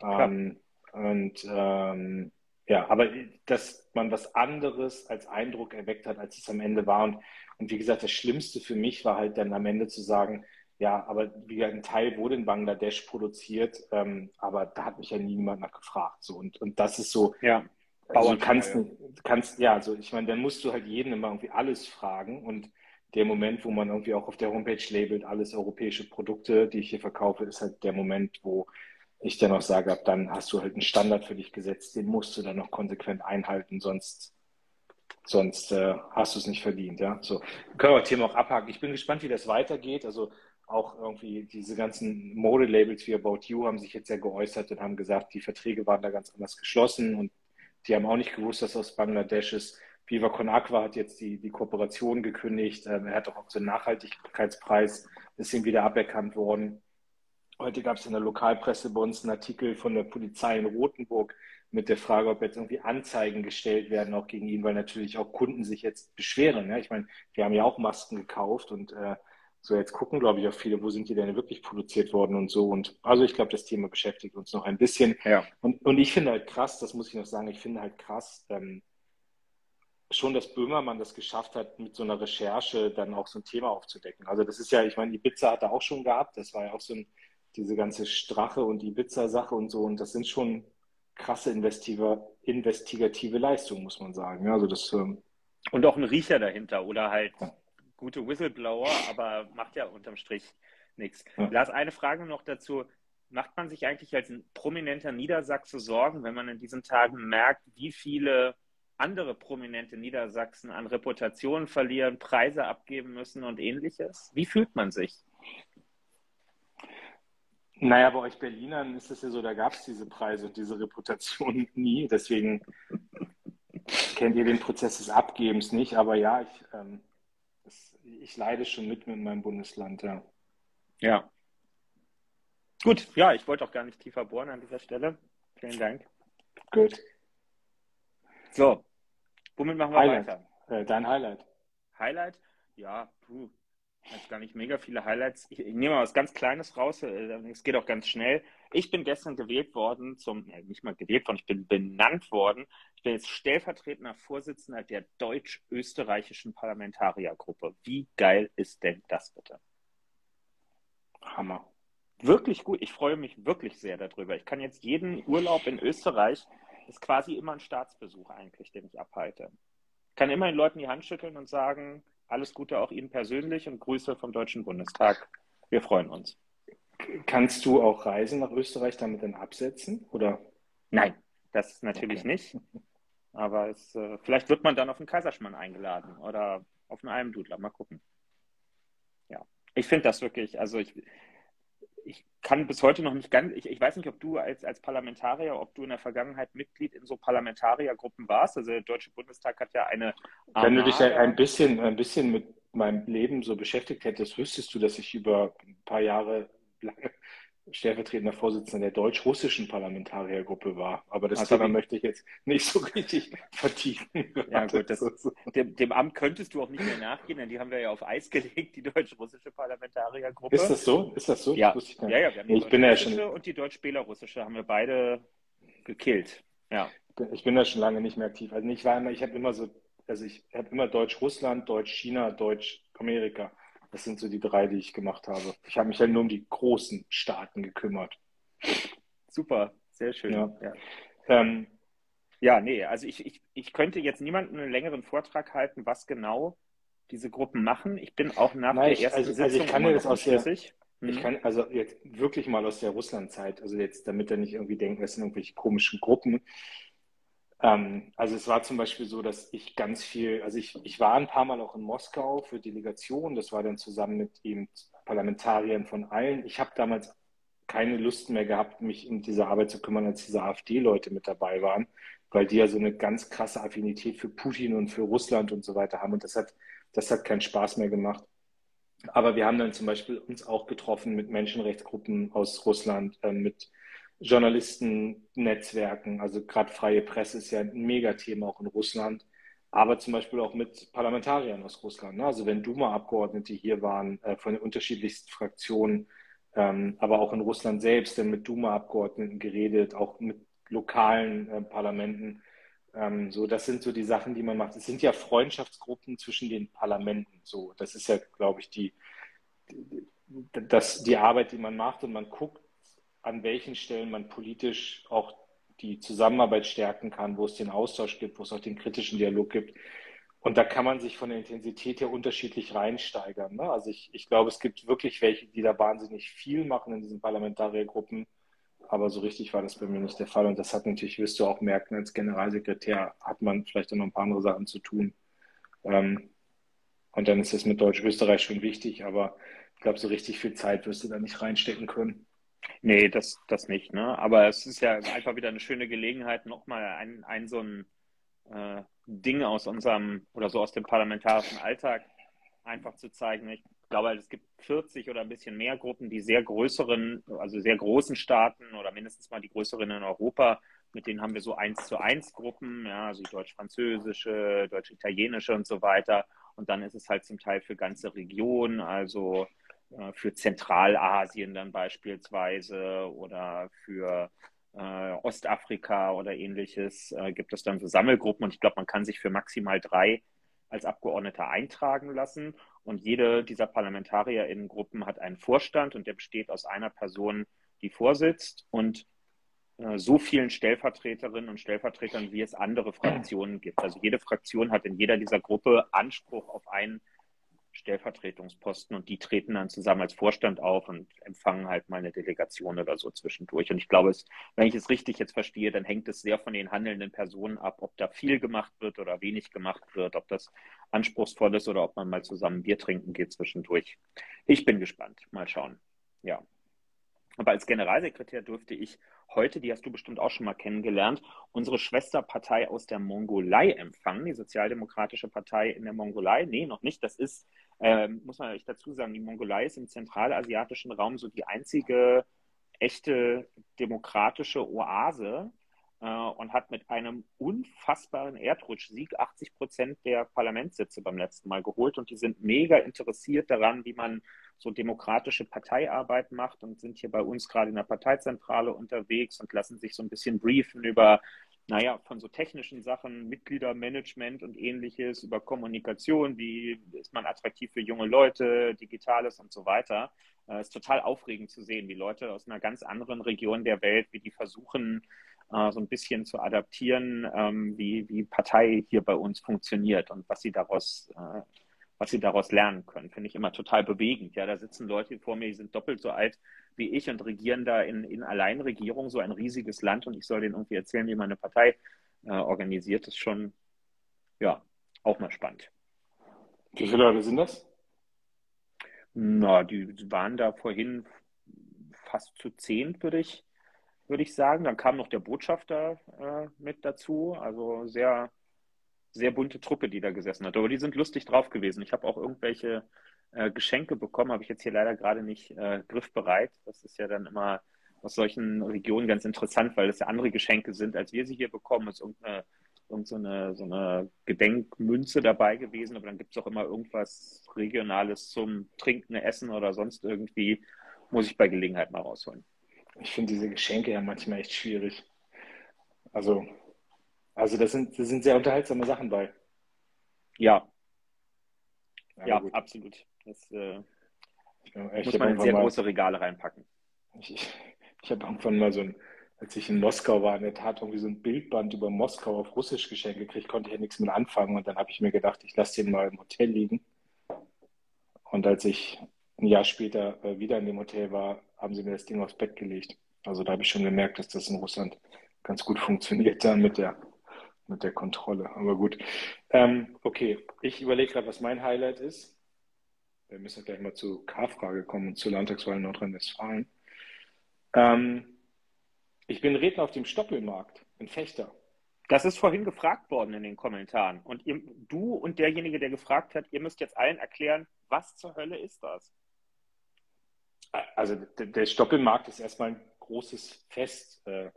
Ähm, und ähm, ja, aber dass man was anderes als Eindruck erweckt hat, als es am Ende war. Und, und wie gesagt, das Schlimmste für mich war halt dann am Ende zu sagen, ja, aber wie gesagt, ein Teil wurde in Bangladesch produziert, ähm, aber da hat mich ja niemand nach gefragt. So. Und, und das ist so, ja. Also du kannst, kannst, ja, also ich meine, dann musst du halt jeden immer irgendwie alles fragen. Und der Moment, wo man irgendwie auch auf der Homepage labelt, alles europäische Produkte, die ich hier verkaufe, ist halt der Moment, wo ich dann auch sage, ab dann hast du halt einen Standard für dich gesetzt, den musst du dann noch konsequent einhalten, sonst, sonst äh, hast du es nicht verdient. Ja? So, können wir das Thema auch abhaken. Ich bin gespannt, wie das weitergeht. Also auch irgendwie diese ganzen Modelabels wie About You haben sich jetzt ja geäußert und haben gesagt, die Verträge waren da ganz anders geschlossen und die haben auch nicht gewusst, dass aus Bangladesch ist. Viva Con Aqua hat jetzt die, die Kooperation gekündigt. Ähm, er hat auch so einen Nachhaltigkeitspreis, ist ihm wieder aberkannt worden. Heute gab es in der Lokalpresse bei uns einen Artikel von der Polizei in Rothenburg mit der Frage, ob jetzt irgendwie Anzeigen gestellt werden, auch gegen ihn, weil natürlich auch Kunden sich jetzt beschweren. Ja? Ich meine, wir haben ja auch Masken gekauft und äh, so jetzt gucken, glaube ich, auch viele, wo sind die denn wirklich produziert worden und so. Und also ich glaube, das Thema beschäftigt uns noch ein bisschen. Ja. Und, und ich finde halt krass, das muss ich noch sagen, ich finde halt krass, ähm, schon, dass Böhmermann das geschafft hat, mit so einer Recherche dann auch so ein Thema aufzudecken. Also das ist ja, ich meine, die Pizza hat er auch schon gehabt, das war ja auch so ein diese ganze Strache und Ibiza-Sache und so. Und das sind schon krasse investigative Leistungen, muss man sagen. Ja, also das, ähm, und auch ein Riecher dahinter oder halt ja. Gute Whistleblower, aber macht ja unterm Strich nichts. Lars, eine Frage noch dazu. Macht man sich eigentlich als ein prominenter Niedersachse Sorgen, wenn man in diesen Tagen merkt, wie viele andere prominente Niedersachsen an Reputation verlieren, Preise abgeben müssen und ähnliches? Wie fühlt man sich? Naja, bei euch Berlinern ist es ja so, da gab es diese Preise und diese Reputation nie. Deswegen kennt ihr den Prozess des Abgebens nicht. Aber ja, ich, ähm, ich leide schon mit mit meinem Bundesland, ja. Ja. Gut, ja, ich wollte auch gar nicht tiefer bohren an dieser Stelle. Vielen Dank. Gut. So, womit machen wir Highlight. weiter? Äh, dein Highlight. Highlight? Ja, puh. Jetzt gar nicht mega viele Highlights. Ich, ich nehme mal was ganz Kleines raus. Äh, es geht auch ganz schnell. Ich bin gestern gewählt worden zum, ja, nicht mal gewählt worden, ich bin benannt worden. Ich bin jetzt stellvertretender Vorsitzender der deutsch-österreichischen Parlamentariergruppe. Wie geil ist denn das bitte? Hammer. Wirklich gut. Ich freue mich wirklich sehr darüber. Ich kann jetzt jeden Urlaub in Österreich, ist quasi immer ein Staatsbesuch eigentlich, den ich abhalte. Ich kann immer den Leuten die Hand schütteln und sagen, alles Gute auch Ihnen persönlich und Grüße vom Deutschen Bundestag. Wir freuen uns. Kannst du auch Reisen nach Österreich damit dann absetzen? Oder? Nein, das natürlich okay. nicht. Aber es, äh, vielleicht wird man dann auf den Kaiserschmann eingeladen oder auf einen Almdudler. Mal gucken. Ja, ich finde das wirklich, also ich, ich kann bis heute noch nicht ganz, ich, ich weiß nicht, ob du als, als Parlamentarier, ob du in der Vergangenheit Mitglied in so Parlamentariergruppen warst. Also der Deutsche Bundestag hat ja eine. Armada. Wenn du dich ein bisschen, ein bisschen mit meinem Leben so beschäftigt hättest, wüsstest du, dass ich über ein paar Jahre lang stellvertretender Vorsitzender der deutsch-russischen Parlamentariergruppe war. Aber das also Thema möchte ich jetzt nicht so richtig vertiefen. Ja, gut, das, dem, dem, Amt könntest du auch nicht mehr nachgehen, denn die haben wir ja auf Eis gelegt, die deutsch-russische Parlamentariergruppe. Ist das so? Ist das so? Ja, ich ja, ja, wir haben die ich bin ja schon... und die deutsch-belarussische haben wir beide gekillt. Ja. Ich bin da schon lange nicht mehr aktiv. Also ich war immer, ich habe immer so, also ich habe immer Deutsch-Russland, Deutsch-China, Deutsch-Amerika das sind so die drei, die ich gemacht habe. Ich habe mich halt nur um die großen Staaten gekümmert. Super, sehr schön. Ja, ja. Ähm, ja nee, also ich, ich, ich könnte jetzt niemanden einen längeren Vortrag halten, was genau diese Gruppen machen. Ich bin auch nach Nein, der ersten also, Sitzung also ich kann das aus der, ich mhm. kann also jetzt wirklich mal aus der Russlandzeit, also jetzt, damit er nicht irgendwie denkt, das sind irgendwelche komischen Gruppen. Ähm, also es war zum Beispiel so, dass ich ganz viel, also ich, ich war ein paar Mal auch in Moskau für Delegationen, das war dann zusammen mit eben Parlamentariern von allen. Ich habe damals keine Lust mehr gehabt, mich um diese Arbeit zu kümmern, als diese AfD-Leute mit dabei waren, weil die ja so eine ganz krasse Affinität für Putin und für Russland und so weiter haben. Und das hat, das hat keinen Spaß mehr gemacht. Aber wir haben dann zum Beispiel uns auch getroffen mit Menschenrechtsgruppen aus Russland, äh, mit Journalistennetzwerken, also gerade freie Presse ist ja ein Megathema auch in Russland, aber zum Beispiel auch mit Parlamentariern aus Russland. Ne? Also wenn Duma-Abgeordnete hier waren äh, von den unterschiedlichsten Fraktionen, ähm, aber auch in Russland selbst, dann mit Duma-Abgeordneten geredet, auch mit lokalen äh, Parlamenten. Ähm, so, das sind so die Sachen, die man macht. Es sind ja Freundschaftsgruppen zwischen den Parlamenten. So, das ist ja, glaube ich, die, die, das, die Arbeit, die man macht und man guckt, an welchen Stellen man politisch auch die Zusammenarbeit stärken kann, wo es den Austausch gibt, wo es auch den kritischen Dialog gibt. Und da kann man sich von der Intensität her unterschiedlich reinsteigern. Ne? Also ich, ich glaube, es gibt wirklich welche, die da wahnsinnig viel machen in diesen Parlamentariergruppen. Aber so richtig war das bei mir nicht der Fall. Und das hat natürlich, wirst du auch merken, als Generalsekretär hat man vielleicht auch noch ein paar andere Sachen zu tun. Ähm, und dann ist es mit Deutsch-Österreich schon wichtig. Aber ich glaube, so richtig viel Zeit wirst du da nicht reinstecken können. Nee, das, das nicht. Ne? Aber es ist ja einfach wieder eine schöne Gelegenheit, nochmal ein, ein so ein äh, Ding aus unserem oder so aus dem parlamentarischen Alltag einfach zu zeigen. Ich glaube, es gibt 40 oder ein bisschen mehr Gruppen, die sehr größeren, also sehr großen Staaten oder mindestens mal die größeren in Europa, mit denen haben wir so eins zu eins Gruppen, ja, also deutsch-französische, deutsch-italienische und so weiter. Und dann ist es halt zum Teil für ganze Regionen, also für Zentralasien dann beispielsweise oder für äh, Ostafrika oder ähnliches äh, gibt es dann so Sammelgruppen und ich glaube, man kann sich für maximal drei als Abgeordneter eintragen lassen und jede dieser Parlamentarierinnengruppen hat einen Vorstand und der besteht aus einer Person, die vorsitzt und äh, so vielen Stellvertreterinnen und Stellvertretern, wie es andere Fraktionen gibt. Also jede Fraktion hat in jeder dieser Gruppe Anspruch auf einen Stellvertretungsposten und die treten dann zusammen als Vorstand auf und empfangen halt mal eine Delegation oder so zwischendurch. Und ich glaube, es, wenn ich es richtig jetzt verstehe, dann hängt es sehr von den handelnden Personen ab, ob da viel gemacht wird oder wenig gemacht wird, ob das anspruchsvoll ist oder ob man mal zusammen Bier trinken geht zwischendurch. Ich bin gespannt. Mal schauen. Ja. Aber als Generalsekretär durfte ich heute, die hast du bestimmt auch schon mal kennengelernt, unsere Schwesterpartei aus der Mongolei empfangen, die Sozialdemokratische Partei in der Mongolei. Nee, noch nicht. Das ist, äh, muss man euch dazu sagen, die Mongolei ist im zentralasiatischen Raum so die einzige echte demokratische Oase. äh, und hat mit einem unfassbaren Erdrutschsieg 80 Prozent der Parlamentssitze beim letzten Mal geholt. Und die sind mega interessiert daran, wie man so demokratische Parteiarbeit macht und sind hier bei uns gerade in der Parteizentrale unterwegs und lassen sich so ein bisschen briefen über naja, von so technischen Sachen, Mitgliedermanagement und ähnliches, über Kommunikation, wie ist man attraktiv für junge Leute, Digitales und so weiter. Es äh, ist total aufregend zu sehen, wie Leute aus einer ganz anderen Region der Welt, wie die versuchen, äh, so ein bisschen zu adaptieren, ähm, wie, wie Partei hier bei uns funktioniert und was sie daraus, äh, was sie daraus lernen können. Finde ich immer total bewegend. Ja, da sitzen Leute vor mir, die sind doppelt so alt wie ich und regieren da in, in Alleinregierung so ein riesiges Land und ich soll denen irgendwie erzählen, wie meine Partei äh, organisiert, das ist schon, ja, auch mal spannend. Wie viele Leute sind das? Na, die waren da vorhin fast zu zehn, würde ich, würde ich sagen. Dann kam noch der Botschafter äh, mit dazu. Also sehr, sehr bunte Truppe, die da gesessen hat. Aber die sind lustig drauf gewesen. Ich habe auch irgendwelche äh, Geschenke bekommen, habe ich jetzt hier leider gerade nicht äh, griffbereit. Das ist ja dann immer aus solchen Regionen ganz interessant, weil das ja andere Geschenke sind, als wir sie hier bekommen. Es ist irgendeine, irgend so, eine, Gedenkmünze dabei gewesen, aber dann gibt es auch immer irgendwas Regionales zum Trinken, Essen oder sonst irgendwie. Muss ich bei Gelegenheit mal rausholen. Ich finde diese Geschenke ja manchmal echt schwierig. Also, also das sind, das sind sehr unterhaltsame Sachen bei. Ja. Ja, ja absolut. Das äh, ich muss man in sehr mal, große Regale reinpacken. Ich, ich, ich habe irgendwann mal so ein, als ich in Moskau war, in der Tat irgendwie so ein Bildband über Moskau auf Russisch geschenkt gekriegt, konnte ich ja nichts mit anfangen. Und dann habe ich mir gedacht, ich lasse den mal im Hotel liegen. Und als ich ein Jahr später äh, wieder in dem Hotel war, haben sie mir das Ding aufs Bett gelegt. Also da habe ich schon gemerkt, dass das in Russland ganz gut funktioniert dann mit der, mit der Kontrolle. Aber gut. Ähm, okay, ich überlege gerade, was mein Highlight ist. Wir müssen gleich mal zur K-Frage kommen und zur Landtagswahl in Nordrhein-Westfalen. Ähm, ich bin Redner auf dem Stoppelmarkt in Fechter. Das ist vorhin gefragt worden in den Kommentaren. Und ihr, du und derjenige, der gefragt hat, ihr müsst jetzt allen erklären, was zur Hölle ist das? Also der Stoppelmarkt ist erstmal ein großes Fest, äh,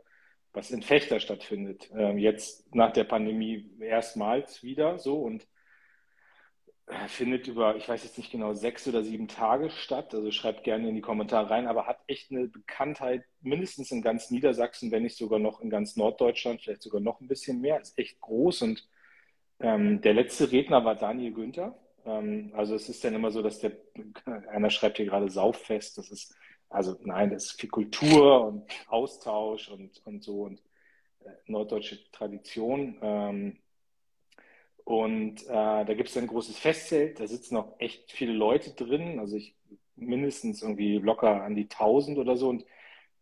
was in Fechter stattfindet. Ähm, jetzt nach der Pandemie erstmals wieder so und äh, findet über, ich weiß jetzt nicht genau, sechs oder sieben Tage statt. Also schreibt gerne in die Kommentare rein, aber hat echt eine Bekanntheit, mindestens in ganz Niedersachsen, wenn nicht sogar noch in ganz Norddeutschland, vielleicht sogar noch ein bisschen mehr. Ist echt groß und ähm, der letzte Redner war Daniel Günther. Ähm, also es ist dann immer so, dass der, einer schreibt hier gerade Sauffest, das ist, also nein, das ist viel Kultur und Austausch und, und so und äh, norddeutsche Tradition. Ähm, und äh, da gibt es ein großes Festzelt, da sitzen auch echt viele Leute drin, also ich mindestens irgendwie locker an die 1000 oder so. Und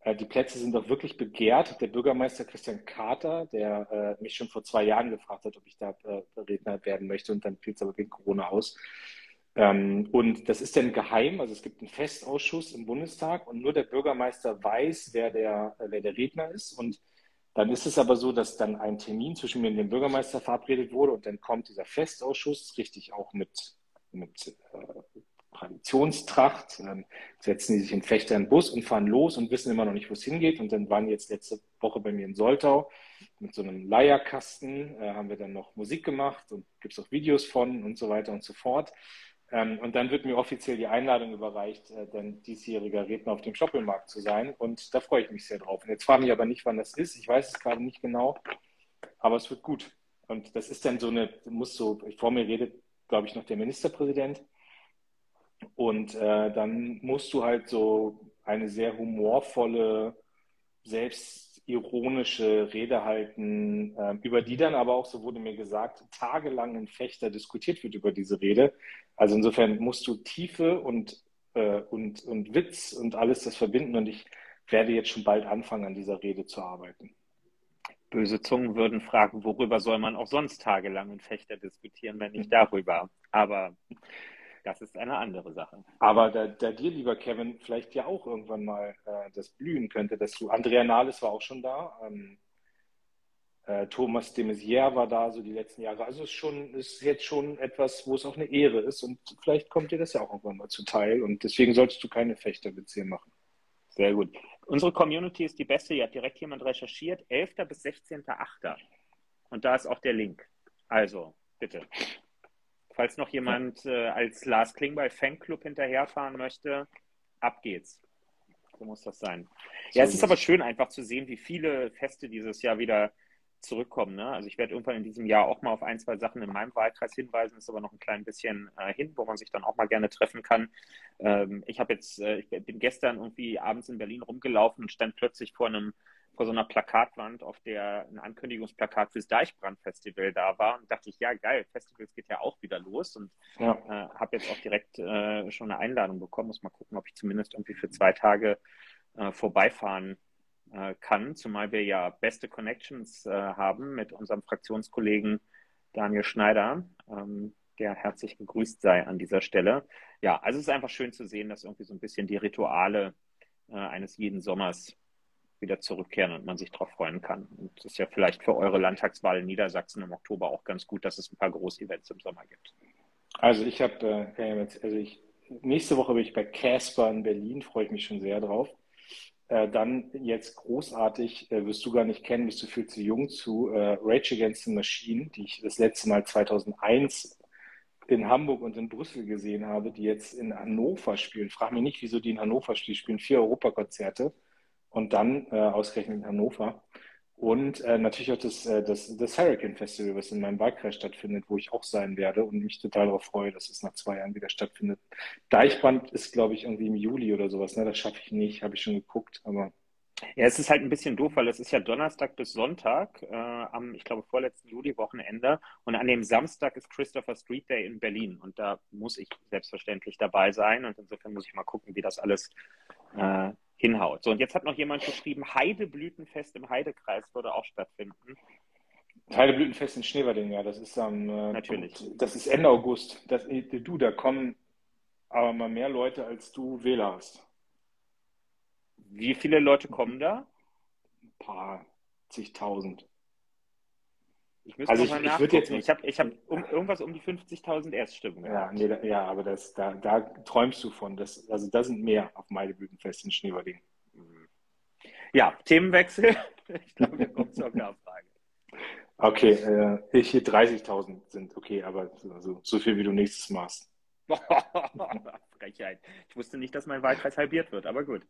äh, die Plätze sind auch wirklich begehrt. Der Bürgermeister Christian Kater, der äh, mich schon vor zwei Jahren gefragt hat, ob ich da äh, Redner werden möchte, und dann fiel es aber wegen Corona aus. Ähm, und das ist dann geheim, also es gibt einen Festausschuss im Bundestag und nur der Bürgermeister weiß, wer der, äh, wer der Redner ist. Und dann ist es aber so, dass dann ein Termin zwischen mir und dem Bürgermeister verabredet wurde und dann kommt dieser Festausschuss, richtig auch mit, mit äh, Traditionstracht. Dann setzen die sich in Fechter in Bus und fahren los und wissen immer noch nicht, wo es hingeht. Und dann waren jetzt letzte Woche bei mir in Soltau mit so einem Leierkasten, äh, haben wir dann noch Musik gemacht und gibt es auch Videos von und so weiter und so fort. Ähm, und dann wird mir offiziell die Einladung überreicht, äh, dann diesjähriger Redner auf dem Schoppelmarkt zu sein. Und da freue ich mich sehr drauf. Und jetzt frage ich aber nicht, wann das ist. Ich weiß es gerade nicht genau, aber es wird gut. Und das ist dann so eine, muss so, vor mir redet, glaube ich, noch der Ministerpräsident. Und äh, dann musst du halt so eine sehr humorvolle, selbstironische Rede halten, äh, über die dann aber auch, so wurde mir gesagt, tagelang in Fechter diskutiert wird über diese Rede. Also insofern musst du Tiefe und, äh, und, und Witz und alles das verbinden und ich werde jetzt schon bald anfangen, an dieser Rede zu arbeiten. Böse Zungen würden fragen, worüber soll man auch sonst tagelang in Fechter diskutieren, wenn nicht darüber. Aber das ist eine andere Sache. Aber da, da dir, lieber Kevin, vielleicht ja auch irgendwann mal äh, das blühen könnte, dass du, Andrea Nahles war auch schon da, ähm, äh, Thomas de Maizière war da so die letzten Jahre. Also es ist schon, ist jetzt schon etwas, wo es auch eine Ehre ist und vielleicht kommt dir das ja auch irgendwann mal zuteil und deswegen solltest du keine Fechterwitze machen. Sehr gut. Unsere Community ist die beste. Hier hat direkt jemand recherchiert. 11. bis 16.8. Und da ist auch der Link. Also, bitte. Falls noch jemand äh, als Lars Klingbeil Fanclub hinterherfahren möchte, ab geht's. So muss das sein. Ja, so es ist aber schön einfach zu sehen, wie viele Feste dieses Jahr wieder zurückkommen. Ne? Also ich werde irgendwann in diesem Jahr auch mal auf ein, zwei Sachen in meinem Wahlkreis hinweisen, ist aber noch ein klein bisschen äh, hin, wo man sich dann auch mal gerne treffen kann. Ähm, ich habe jetzt, äh, ich bin gestern irgendwie abends in Berlin rumgelaufen und stand plötzlich vor einem vor so einer Plakatwand, auf der ein Ankündigungsplakat fürs Deichbrand-Festival da war und dachte ich, ja geil, Festivals geht ja auch wieder los und ja. äh, habe jetzt auch direkt äh, schon eine Einladung bekommen. Muss mal gucken, ob ich zumindest irgendwie für zwei Tage äh, vorbeifahren äh, kann, zumal wir ja beste Connections äh, haben mit unserem Fraktionskollegen Daniel Schneider, ähm, der herzlich gegrüßt sei an dieser Stelle. Ja, also es ist einfach schön zu sehen, dass irgendwie so ein bisschen die Rituale äh, eines jeden Sommers wieder zurückkehren und man sich darauf freuen kann. Und es ist ja vielleicht für eure Landtagswahl in Niedersachsen im Oktober auch ganz gut, dass es ein paar Großevents im Sommer gibt. Also ich habe, äh, also ich, nächste Woche bin ich bei Casper in Berlin, freue ich mich schon sehr drauf. Äh, dann jetzt großartig, äh, wirst du gar nicht kennen, bist du viel zu jung zu äh, Rage Against the Machine, die ich das letzte Mal 2001 in Hamburg und in Brüssel gesehen habe, die jetzt in Hannover spielen. Frag mich nicht, wieso die in Hannover spielen. Spielen vier Europakonzerte und dann äh, ausgerechnet in Hannover. Und äh, natürlich auch das, äh, das, das Hurricane Festival, was in meinem Wahlkreis stattfindet, wo ich auch sein werde und mich total darauf freue, dass es nach zwei Jahren wieder stattfindet. Deichbrand ist, glaube ich, irgendwie im Juli oder sowas. Ne? Das schaffe ich nicht, habe ich schon geguckt, aber. Ja, es ist halt ein bisschen doof, weil es ist ja Donnerstag bis Sonntag äh, am, ich glaube, vorletzten Juli-Wochenende. Und an dem Samstag ist Christopher Street Day in Berlin. Und da muss ich selbstverständlich dabei sein. Und insofern muss ich mal gucken, wie das alles äh, hinhaut. So, und jetzt hat noch jemand geschrieben, Heideblütenfest im Heidekreis würde auch stattfinden. Heideblütenfest in Schneewerding, ja, das ist am äh, Natürlich. Das ist Ende August. Das, äh, du, da kommen aber mal mehr Leute, als du Wähler hast. Wie viele Leute kommen da? Ein paar zigtausend. Ich müsste also ich, ich jetzt Ich habe ich hab um, irgendwas um die 50.000 Erststimmen. Ja, nee, ja aber das, da, da träumst du von. Das, also da sind mehr auf Meideblütenfest in Schneewerding. Mhm. Ja, Themenwechsel. Ich glaube, wir kommen zur Nachfrage. Okay, äh, ich hier 30.000 sind okay, aber also, so viel wie du nächstes machst. Frechheit. Ich wusste nicht, dass mein Wahlkreis halbiert wird, aber gut.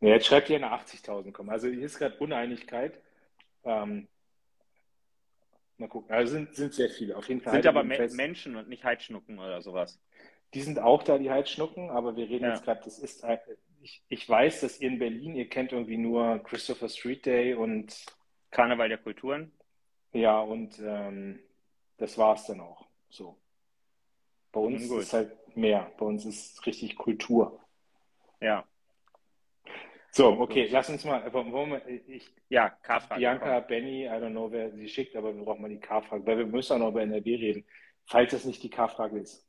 Ja, jetzt schreibt ihr eine 80.000 kommen. Also hier ist gerade Uneinigkeit. Ähm, Mal gucken. Also sind, sind sehr viele. Auf jeden Fall. Sind aber Me Menschen und nicht Heidschnucken oder sowas. Die sind auch da, die Heidschnucken, aber wir reden ja. jetzt gerade, das ist, ich, ich weiß, dass ihr in Berlin, ihr kennt irgendwie nur Christopher Street Day und Karneval der Kulturen. Ja, und ähm, das war es dann auch. So. Bei uns ist es halt mehr. Bei uns ist richtig Kultur. Ja. So, okay, lass uns mal, wir, ich, ja, K-Frage. Bianca, Benny, I don't know, wer sie schickt, aber wir brauchen mal die K-Frage, weil wir müssen auch noch über NRW reden, falls das nicht die K-Frage ist.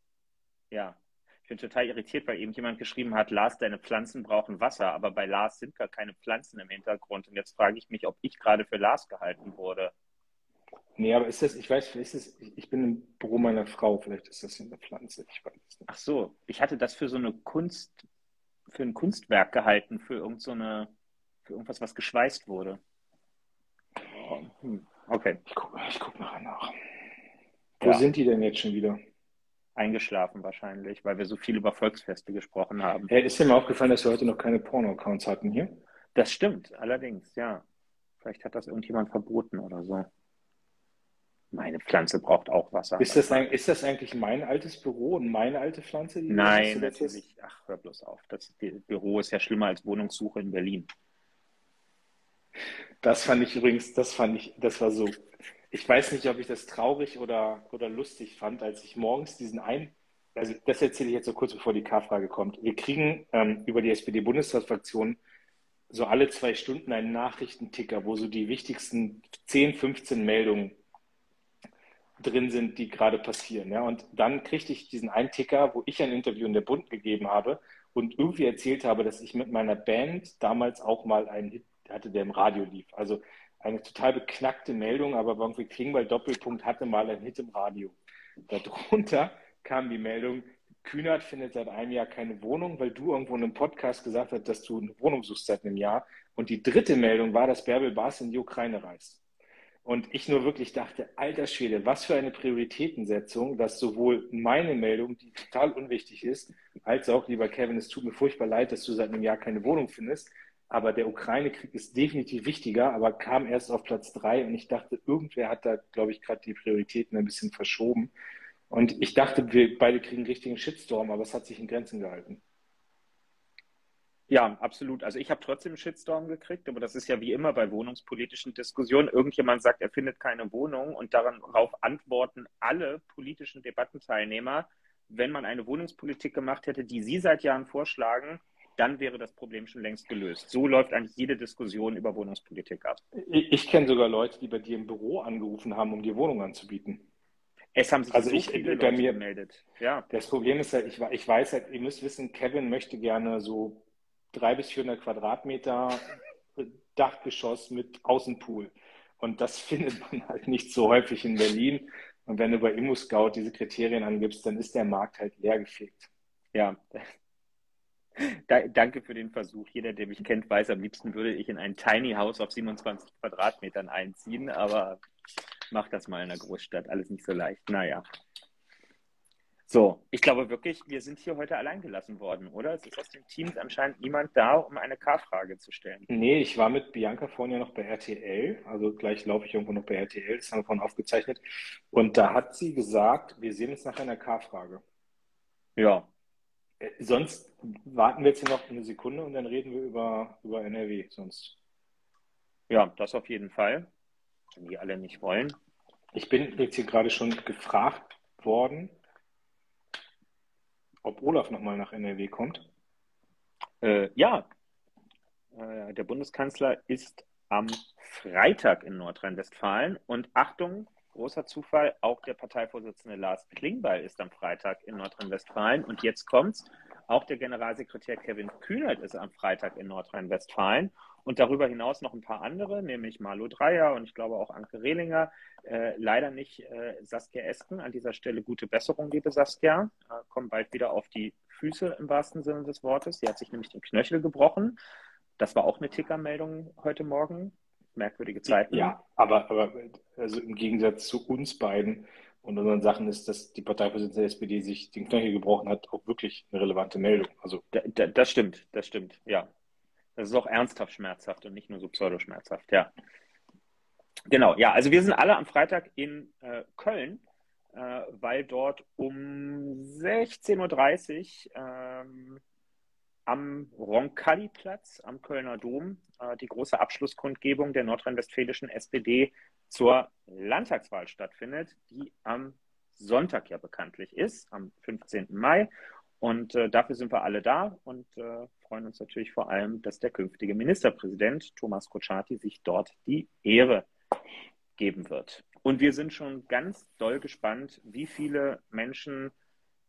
Ja, ich bin total irritiert, weil eben jemand geschrieben hat, Lars, deine Pflanzen brauchen Wasser, aber bei Lars sind gar keine Pflanzen im Hintergrund und jetzt frage ich mich, ob ich gerade für Lars gehalten wurde. Nee, aber ist das, ich weiß, ist das, ich bin im Büro meiner Frau, vielleicht ist das eine Pflanze, ich weiß nicht. Ach so, ich hatte das für so eine Kunst, für ein Kunstwerk gehalten, für irgend so eine, für irgendwas, was geschweißt wurde. Oh, hm. Okay. Ich gucke ich guck nachher nach. Wo ja. sind die denn jetzt schon wieder? Eingeschlafen wahrscheinlich, weil wir so viel über Volksfeste gesprochen haben. Hey, ist dir mal aufgefallen, dass wir heute noch keine Porno-Accounts hatten hier? Das stimmt, allerdings, ja. Vielleicht hat das irgendjemand verboten oder so. Meine Pflanze braucht auch Wasser. Ist das, ein, ist das eigentlich mein altes Büro und meine alte Pflanze? Nein, natürlich. Ach, hör bloß auf. Das Büro ist ja schlimmer als Wohnungssuche in Berlin. Das fand ich übrigens, das fand ich, das war so. Ich weiß nicht, ob ich das traurig oder, oder lustig fand, als ich morgens diesen ein, also das erzähle ich jetzt so kurz, bevor die K-Frage kommt. Wir kriegen ähm, über die SPD-Bundestagsfraktion so alle zwei Stunden einen Nachrichtenticker, wo so die wichtigsten 10, 15 Meldungen drin sind, die gerade passieren. Ja? Und dann kriegte ich diesen Einticker, wo ich ein Interview in der Bund gegeben habe und irgendwie erzählt habe, dass ich mit meiner Band damals auch mal einen Hit hatte, der im Radio lief. Also eine total beknackte Meldung, aber irgendwie Klingbeil Doppelpunkt hatte mal einen Hit im Radio. Darunter kam die Meldung, Kühnert findet seit einem Jahr keine Wohnung, weil du irgendwo in einem Podcast gesagt hast, dass du eine Wohnung suchst seit einem Jahr. Und die dritte Meldung war, dass Bärbel Baas in die Ukraine reist. Und ich nur wirklich dachte, alter Schwede, was für eine Prioritätensetzung, dass sowohl meine Meldung, die total unwichtig ist, als auch, lieber Kevin, es tut mir furchtbar leid, dass du seit einem Jahr keine Wohnung findest, aber der Ukraine-Krieg ist definitiv wichtiger, aber kam erst auf Platz drei und ich dachte, irgendwer hat da, glaube ich, gerade die Prioritäten ein bisschen verschoben. Und ich dachte, wir beide kriegen einen richtigen Shitstorm, aber es hat sich in Grenzen gehalten. Ja, absolut. Also ich habe trotzdem einen Shitstorm gekriegt, aber das ist ja wie immer bei wohnungspolitischen Diskussionen. Irgendjemand sagt, er findet keine Wohnung und darauf antworten alle politischen Debattenteilnehmer, wenn man eine Wohnungspolitik gemacht hätte, die Sie seit Jahren vorschlagen, dann wäre das Problem schon längst gelöst. So läuft eigentlich jede Diskussion über Wohnungspolitik ab. Ich, ich kenne sogar Leute, die bei dir im Büro angerufen haben, um dir Wohnung anzubieten. Es haben sich also so ich, viele bei Leute mir, gemeldet. Ja. Das Problem ist halt, ich, ich weiß halt, ihr müsst wissen, Kevin möchte gerne so 300 bis 400 Quadratmeter Dachgeschoss mit Außenpool. Und das findet man halt nicht so häufig in Berlin. Und wenn du bei ImmoScout diese Kriterien angibst, dann ist der Markt halt leergefegt. Ja. Da, danke für den Versuch. Jeder, der mich kennt, weiß, am liebsten würde ich in ein Tiny House auf 27 Quadratmetern einziehen, aber mach das mal in der Großstadt. Alles nicht so leicht. Naja. So, ich glaube wirklich, wir sind hier heute allein gelassen worden, oder? Es ist aus dem Team anscheinend niemand da, um eine K-Frage zu stellen. Nee, ich war mit Bianca vorhin ja noch bei RTL, also gleich laufe ich irgendwo noch bei RTL, das haben wir vorhin aufgezeichnet. Und da hat sie gesagt, wir sehen uns nach einer K-Frage. Ja. Äh, sonst warten wir jetzt hier noch eine Sekunde und dann reden wir über, über NRW sonst. Ja, das auf jeden Fall. Wenn die alle nicht wollen. Ich bin jetzt hier gerade schon gefragt worden, ob Olaf nochmal nach NRW kommt? Äh, ja, äh, der Bundeskanzler ist am Freitag in Nordrhein-Westfalen. Und Achtung, großer Zufall, auch der Parteivorsitzende Lars Klingbeil ist am Freitag in Nordrhein-Westfalen. Und jetzt kommt's, auch der Generalsekretär Kevin Kühnert ist am Freitag in Nordrhein-Westfalen und darüber hinaus noch ein paar andere, nämlich Marlo Dreyer und ich glaube auch Anke Rehlinger. Äh, leider nicht äh, Saskia Esken. An dieser Stelle gute Besserung, liebe Saskia. Äh, kommt bald wieder auf die Füße im wahrsten Sinne des Wortes. Sie hat sich nämlich den Knöchel gebrochen. Das war auch eine Tickermeldung heute Morgen. Merkwürdige Zeiten. Ja, aber, aber also im Gegensatz zu uns beiden und unseren Sachen ist, dass die Parteivorsitzende der SPD sich den Knöchel gebrochen hat, auch wirklich eine relevante Meldung. Also da, da, das stimmt, das stimmt, ja. Das ist auch ernsthaft schmerzhaft und nicht nur so pseudoschmerzhaft, ja. Genau, ja, also wir sind alle am Freitag in äh, Köln, äh, weil dort um 16.30 Uhr ähm, am Roncalli-Platz am Kölner Dom äh, die große Abschlusskundgebung der nordrhein-westfälischen SPD zur Landtagswahl stattfindet, die am Sonntag ja bekanntlich ist, am 15. Mai. Und äh, dafür sind wir alle da und äh, freuen uns natürlich vor allem, dass der künftige Ministerpräsident Thomas Kotschaty sich dort die Ehre geben wird. Und wir sind schon ganz doll gespannt, wie viele Menschen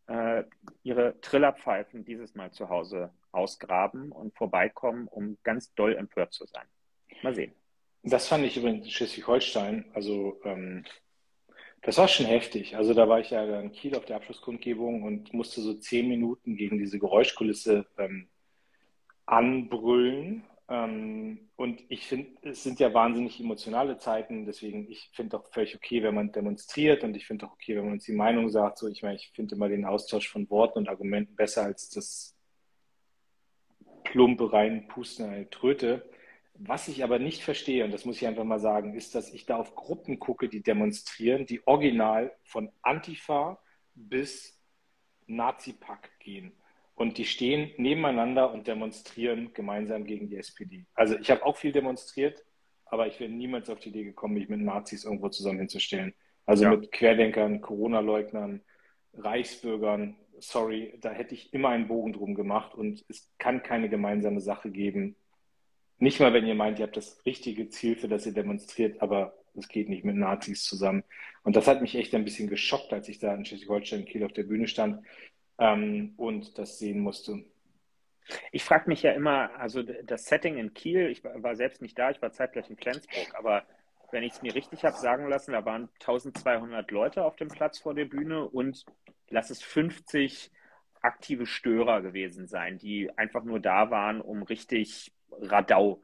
äh, ihre Trillerpfeifen dieses Mal zu Hause ausgraben und vorbeikommen, um ganz doll empört zu sein. Mal sehen. Das fand ich übrigens in Schleswig-Holstein. Also ähm, das war schon heftig. Also da war ich ja in Kiel auf der Abschlusskundgebung und musste so zehn Minuten gegen diese Geräuschkulisse ähm, anbrüllen. Ähm, und ich finde, es sind ja wahnsinnig emotionale Zeiten. Deswegen, ich finde auch völlig okay, wenn man demonstriert und ich finde auch okay, wenn man uns die Meinung sagt. So, ich meine, ich finde immer den Austausch von Worten und Argumenten besser als das plumpe reinpusten in eine Tröte. Was ich aber nicht verstehe, und das muss ich einfach mal sagen, ist, dass ich da auf Gruppen gucke, die demonstrieren, die original von Antifa bis Nazi-Pack gehen. Und die stehen nebeneinander und demonstrieren gemeinsam gegen die SPD. Also ich habe auch viel demonstriert, aber ich wäre niemals auf die Idee gekommen, mich mit Nazis irgendwo zusammen hinzustellen. Also ja. mit Querdenkern, Corona-Leugnern, Reichsbürgern. Sorry, da hätte ich immer einen Bogen drum gemacht und es kann keine gemeinsame Sache geben, nicht mal, wenn ihr meint, ihr habt das richtige Ziel, für das ihr demonstriert, aber es geht nicht mit Nazis zusammen. Und das hat mich echt ein bisschen geschockt, als ich da in Schleswig-Holstein Kiel auf der Bühne stand ähm, und das sehen musste. Ich frage mich ja immer, also das Setting in Kiel, ich war selbst nicht da, ich war zeitgleich in Flensburg, aber wenn ich es mir richtig habe sagen lassen, da waren 1200 Leute auf dem Platz vor der Bühne und lass es 50 aktive Störer gewesen sein, die einfach nur da waren, um richtig Radau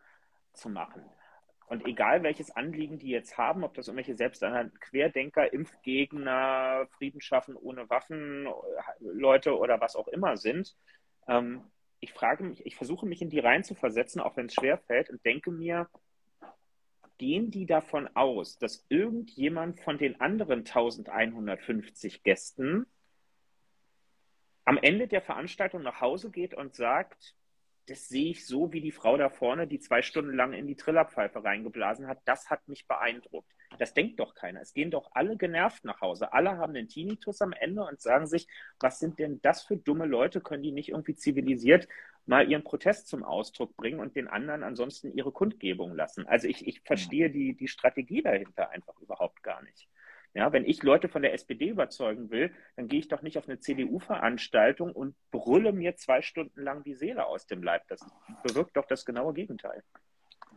zu machen. Und egal welches Anliegen die jetzt haben, ob das irgendwelche selbsternannten Querdenker, Impfgegner, Frieden schaffen ohne Waffen, Leute oder was auch immer sind, ähm, ich frage mich, ich versuche mich in die rein zu versetzen, auch wenn es schwer fällt, und denke mir, gehen die davon aus, dass irgendjemand von den anderen 1150 Gästen am Ende der Veranstaltung nach Hause geht und sagt, das sehe ich so, wie die Frau da vorne, die zwei Stunden lang in die Trillerpfeife reingeblasen hat. Das hat mich beeindruckt. Das denkt doch keiner. Es gehen doch alle genervt nach Hause. Alle haben den Tinnitus am Ende und sagen sich, was sind denn das für dumme Leute? Können die nicht irgendwie zivilisiert mal ihren Protest zum Ausdruck bringen und den anderen ansonsten ihre Kundgebung lassen? Also ich, ich verstehe die, die Strategie dahinter einfach überhaupt gar nicht. Ja, wenn ich Leute von der SPD überzeugen will, dann gehe ich doch nicht auf eine CDU-Veranstaltung und brülle mir zwei Stunden lang die Seele aus dem Leib. Das bewirkt doch das genaue Gegenteil.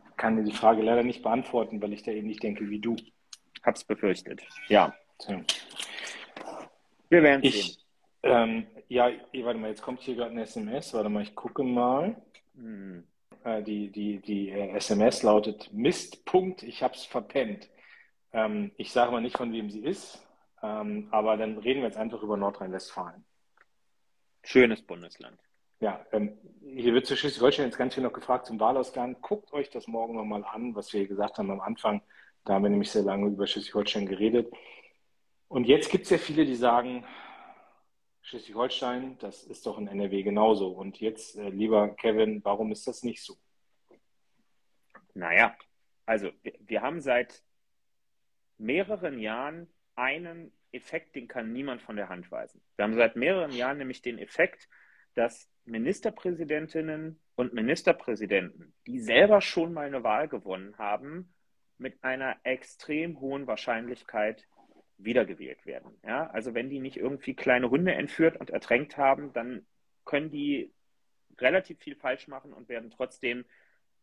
Ich kann dir die Frage leider nicht beantworten, weil ich da ähnlich denke wie du. Hab's befürchtet. Ja. Wir werden ich, sehen. Ähm, ja, warte mal, jetzt kommt hier gerade ein SMS. Warte mal, ich gucke mal. Hm. Äh, die die, die äh, SMS lautet Mist, Punkt, ich hab's verpennt. Ähm, ich sage mal nicht, von wem sie ist, ähm, aber dann reden wir jetzt einfach über Nordrhein-Westfalen. Schönes Bundesland. Ja, ähm, hier wird zu Schleswig-Holstein jetzt ganz viel noch gefragt zum Wahlausgang. Guckt euch das morgen nochmal an, was wir gesagt haben am Anfang. Da haben wir nämlich sehr lange über Schleswig-Holstein geredet. Und jetzt gibt es ja viele, die sagen, Schleswig-Holstein, das ist doch in NRW genauso. Und jetzt, äh, lieber Kevin, warum ist das nicht so? Naja, also wir, wir haben seit mehreren Jahren einen Effekt, den kann niemand von der Hand weisen. Wir haben seit mehreren Jahren nämlich den Effekt, dass Ministerpräsidentinnen und Ministerpräsidenten, die selber schon mal eine Wahl gewonnen haben, mit einer extrem hohen Wahrscheinlichkeit wiedergewählt werden. Ja, also wenn die nicht irgendwie kleine Hunde entführt und ertränkt haben, dann können die relativ viel falsch machen und werden trotzdem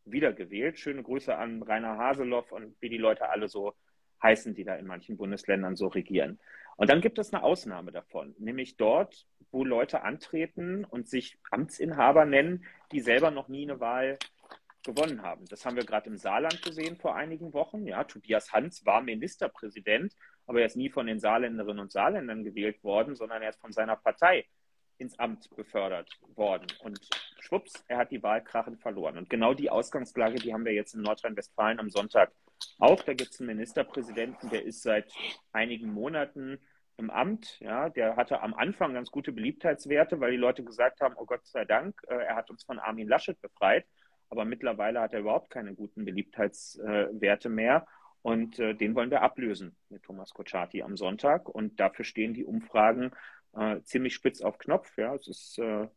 wiedergewählt. Schöne Grüße an Rainer Haseloff und wie die Leute alle so heißen, die da in manchen Bundesländern so regieren. Und dann gibt es eine Ausnahme davon, nämlich dort, wo Leute antreten und sich Amtsinhaber nennen, die selber noch nie eine Wahl gewonnen haben. Das haben wir gerade im Saarland gesehen vor einigen Wochen. Ja, Tobias Hans war Ministerpräsident, aber er ist nie von den Saarländerinnen und Saarländern gewählt worden, sondern er ist von seiner Partei ins Amt befördert worden. Und schwupps, er hat die Wahl krachend verloren. Und genau die Ausgangslage, die haben wir jetzt in Nordrhein-Westfalen am Sonntag auch. Da gibt es einen Ministerpräsidenten, der ist seit einigen Monaten im Amt. Ja, der hatte am Anfang ganz gute Beliebtheitswerte, weil die Leute gesagt haben, oh Gott sei Dank, äh, er hat uns von Armin Laschet befreit. Aber mittlerweile hat er überhaupt keine guten Beliebtheitswerte mehr. Und äh, den wollen wir ablösen mit Thomas Kotschaty am Sonntag. Und dafür stehen die Umfragen äh, ziemlich spitz auf Knopf. Ja, es ist äh,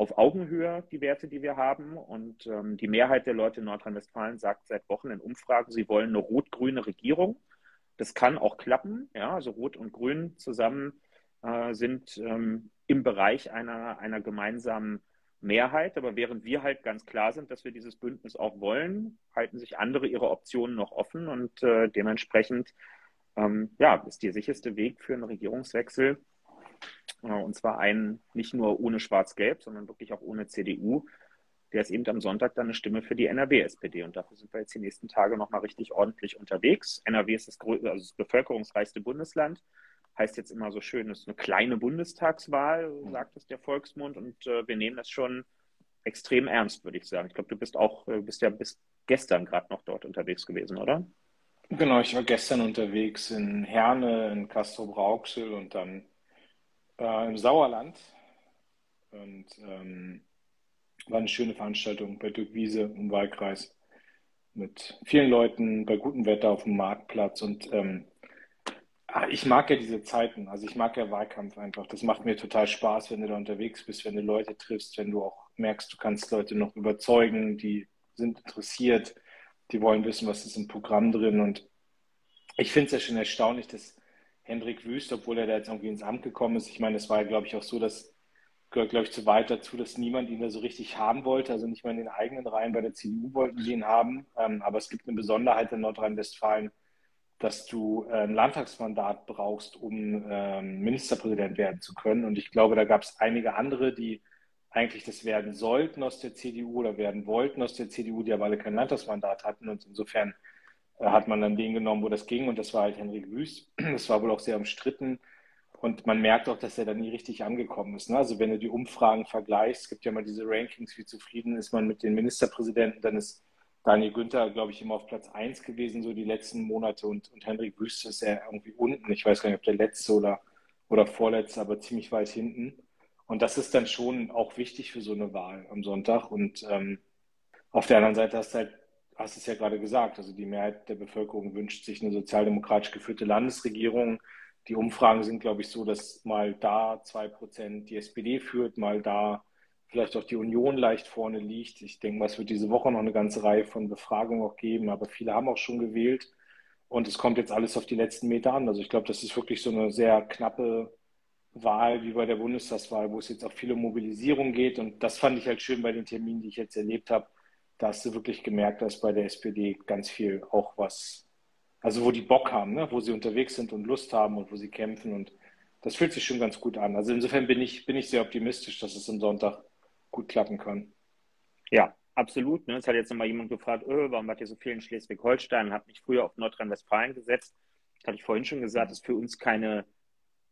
auf Augenhöhe die Werte, die wir haben. Und ähm, die Mehrheit der Leute in Nordrhein-Westfalen sagt seit Wochen in Umfragen, sie wollen eine rot-grüne Regierung. Das kann auch klappen. Ja, also Rot und Grün zusammen äh, sind ähm, im Bereich einer, einer gemeinsamen Mehrheit. Aber während wir halt ganz klar sind, dass wir dieses Bündnis auch wollen, halten sich andere ihre Optionen noch offen und äh, dementsprechend ähm, ja, ist der sicherste Weg für einen Regierungswechsel und zwar einen nicht nur ohne Schwarz-Gelb, sondern wirklich auch ohne CDU. Der ist eben am Sonntag dann eine Stimme für die NRW-SPD. Und dafür sind wir jetzt die nächsten Tage nochmal richtig ordentlich unterwegs. NRW ist das, also das bevölkerungsreichste Bundesland. Heißt jetzt immer so schön, es ist eine kleine Bundestagswahl, sagt es der Volksmund. Und äh, wir nehmen das schon extrem ernst, würde ich sagen. Ich glaube, du bist auch, äh, bist ja bis gestern gerade noch dort unterwegs gewesen, oder? Genau, ich war gestern unterwegs in Herne, in Castro-Brauxel und dann äh, im Sauerland. Und ähm, war eine schöne Veranstaltung bei Dirk Wiese im Wahlkreis mit vielen Leuten bei gutem Wetter auf dem Marktplatz. Und ähm, ah, ich mag ja diese Zeiten. Also ich mag ja Wahlkampf einfach. Das macht mir total Spaß, wenn du da unterwegs bist, wenn du Leute triffst, wenn du auch merkst, du kannst Leute noch überzeugen, die sind interessiert, die wollen wissen, was ist im Programm drin. Und ich finde es ja schon erstaunlich, dass Hendrik Wüst, obwohl er da jetzt irgendwie ins Amt gekommen ist. Ich meine, es war ja, glaube ich, auch so, dass gehört, glaube ich, zu weit dazu, dass niemand ihn da so richtig haben wollte. Also nicht mal in den eigenen Reihen bei der CDU wollten sie ihn haben. Ähm, aber es gibt eine Besonderheit in Nordrhein-Westfalen, dass du äh, ein Landtagsmandat brauchst, um ähm, Ministerpräsident werden zu können. Und ich glaube, da gab es einige andere, die eigentlich das werden sollten aus der CDU oder werden wollten aus der CDU, die aber alle kein Landtagsmandat hatten. Und insofern hat man dann den genommen, wo das ging. Und das war halt Henrik Wüst. Das war wohl auch sehr umstritten. Und man merkt auch, dass er da nie richtig angekommen ist. Ne? Also wenn du die Umfragen vergleichst, es gibt ja mal diese Rankings, wie zufrieden ist man mit den Ministerpräsidenten, dann ist Daniel Günther, glaube ich, immer auf Platz 1 gewesen, so die letzten Monate. Und, und Henrik Wüst ist ja irgendwie unten. Ich weiß gar nicht, ob der letzte oder, oder vorletzte, aber ziemlich weit hinten. Und das ist dann schon auch wichtig für so eine Wahl am Sonntag. Und ähm, auf der anderen Seite hast du halt, hast es ja gerade gesagt, also die Mehrheit der Bevölkerung wünscht sich eine sozialdemokratisch geführte Landesregierung. Die Umfragen sind, glaube ich, so, dass mal da zwei Prozent die SPD führt, mal da vielleicht auch die Union leicht vorne liegt. Ich denke mal, es wird diese Woche noch eine ganze Reihe von Befragungen auch geben, aber viele haben auch schon gewählt. Und es kommt jetzt alles auf die letzten Meter an. Also ich glaube, das ist wirklich so eine sehr knappe Wahl wie bei der Bundestagswahl, wo es jetzt auch viele Mobilisierung geht. Und das fand ich halt schön bei den Terminen, die ich jetzt erlebt habe. Da hast du wirklich gemerkt, dass bei der SPD ganz viel auch was, also wo die Bock haben, ne? wo sie unterwegs sind und Lust haben und wo sie kämpfen. Und das fühlt sich schon ganz gut an. Also insofern bin ich, bin ich sehr optimistisch, dass es am Sonntag gut klappen kann. Ja, absolut. Ne? Es hat jetzt nochmal jemand gefragt, öh, warum wart ihr so viel in Schleswig-Holstein? Hat mich früher auf Nordrhein-Westfalen gesetzt. Das hatte ich vorhin schon gesagt, ist für uns keine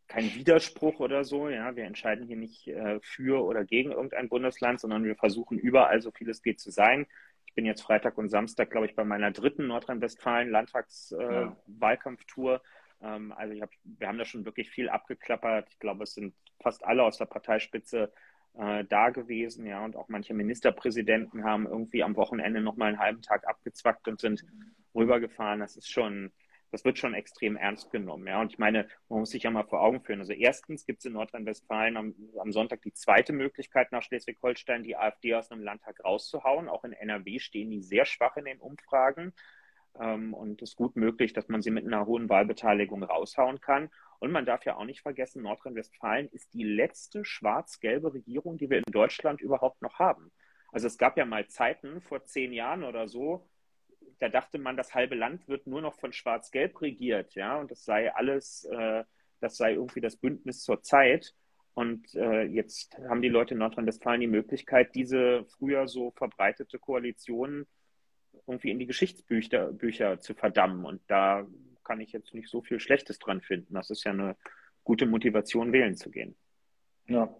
kein Widerspruch oder so. Ja, wir entscheiden hier nicht äh, für oder gegen irgendein Bundesland, sondern wir versuchen überall so viel es geht zu sein. Ich bin jetzt Freitag und Samstag, glaube ich, bei meiner dritten Nordrhein-Westfalen Landtagswahlkampftour. Äh, ja. ähm, also hab, wir haben da schon wirklich viel abgeklappert. Ich glaube, es sind fast alle aus der Parteispitze äh, da gewesen, ja, und auch manche Ministerpräsidenten haben irgendwie am Wochenende noch mal einen halben Tag abgezwackt und sind rübergefahren. Das ist schon, das wird schon extrem ernst genommen. Ja. Und ich meine, man muss sich ja mal vor Augen führen. Also erstens gibt es in Nordrhein-Westfalen am, am, Sonntag die zweite Möglichkeit nach Schleswig-Holstein, die AfD aus einem Landtag rauszuhauen. Auch in NRW stehen die sehr schwach in den Umfragen. Ähm, und es ist gut möglich, dass man sie mit einer hohen Wahlbeteiligung raushauen kann. Und man darf ja auch nicht vergessen, Nordrhein-Westfalen ist die letzte schwarz-gelbe Regierung, die wir in Deutschland überhaupt noch haben. Also es gab ja mal Zeiten vor zehn Jahren oder so, da dachte man, das halbe Land wird nur noch von Schwarz-Gelb regiert, ja, und das sei alles, äh, das sei irgendwie das Bündnis zur Zeit. Und äh, jetzt haben die Leute in Nordrhein-Westfalen die Möglichkeit, diese früher so verbreitete Koalition irgendwie in die Geschichtsbücher Bücher zu verdammen. Und da kann ich jetzt nicht so viel Schlechtes dran finden. Das ist ja eine gute Motivation, wählen zu gehen. Ja.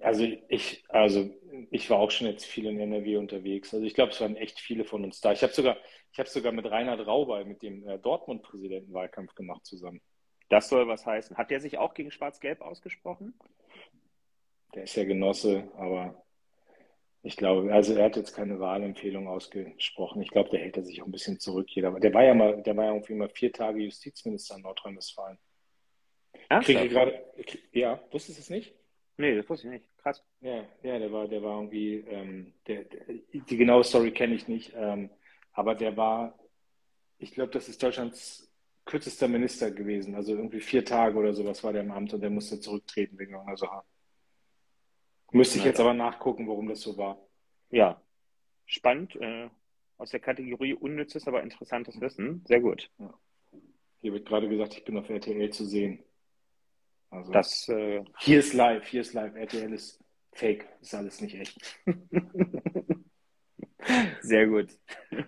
Also ich, also ich war auch schon jetzt viel in NRW unterwegs. Also ich glaube, es waren echt viele von uns da. Ich habe sogar, ich habe sogar mit Reinhard Rauber, mit dem äh, Dortmund-Präsidenten Wahlkampf gemacht zusammen. Das soll was heißen. Hat der sich auch gegen Schwarz-Gelb ausgesprochen? Der ist ja Genosse, aber ich glaube, also er hat jetzt keine Wahlempfehlung ausgesprochen. Ich glaube, der hält er sich auch ein bisschen zurück. Jeder. Der war ja mal, der war ja irgendwie mal vier Tage Justizminister in Nordrhein-Westfalen. Ja, wusstest du es nicht? Nee, das wusste ich nicht. Krass. Ja, ja, der war, der war irgendwie, ähm, der, der, die genaue Story kenne ich nicht, ähm, aber der war, ich glaube, das ist Deutschlands kürzester Minister gewesen. Also irgendwie vier Tage oder sowas war der im Amt und der musste zurücktreten wegen irgendeiner Sache. Müsste ich jetzt aber nachgucken, warum das so war. Ja, spannend. Äh, aus der Kategorie unnützes, aber interessantes Wissen. Sehr gut. Ja. Hier wird gerade gesagt, ich bin auf RTL zu sehen. Also das, äh, hier ist live, hier ist live. RTL ist fake, ist alles nicht echt. Sehr gut.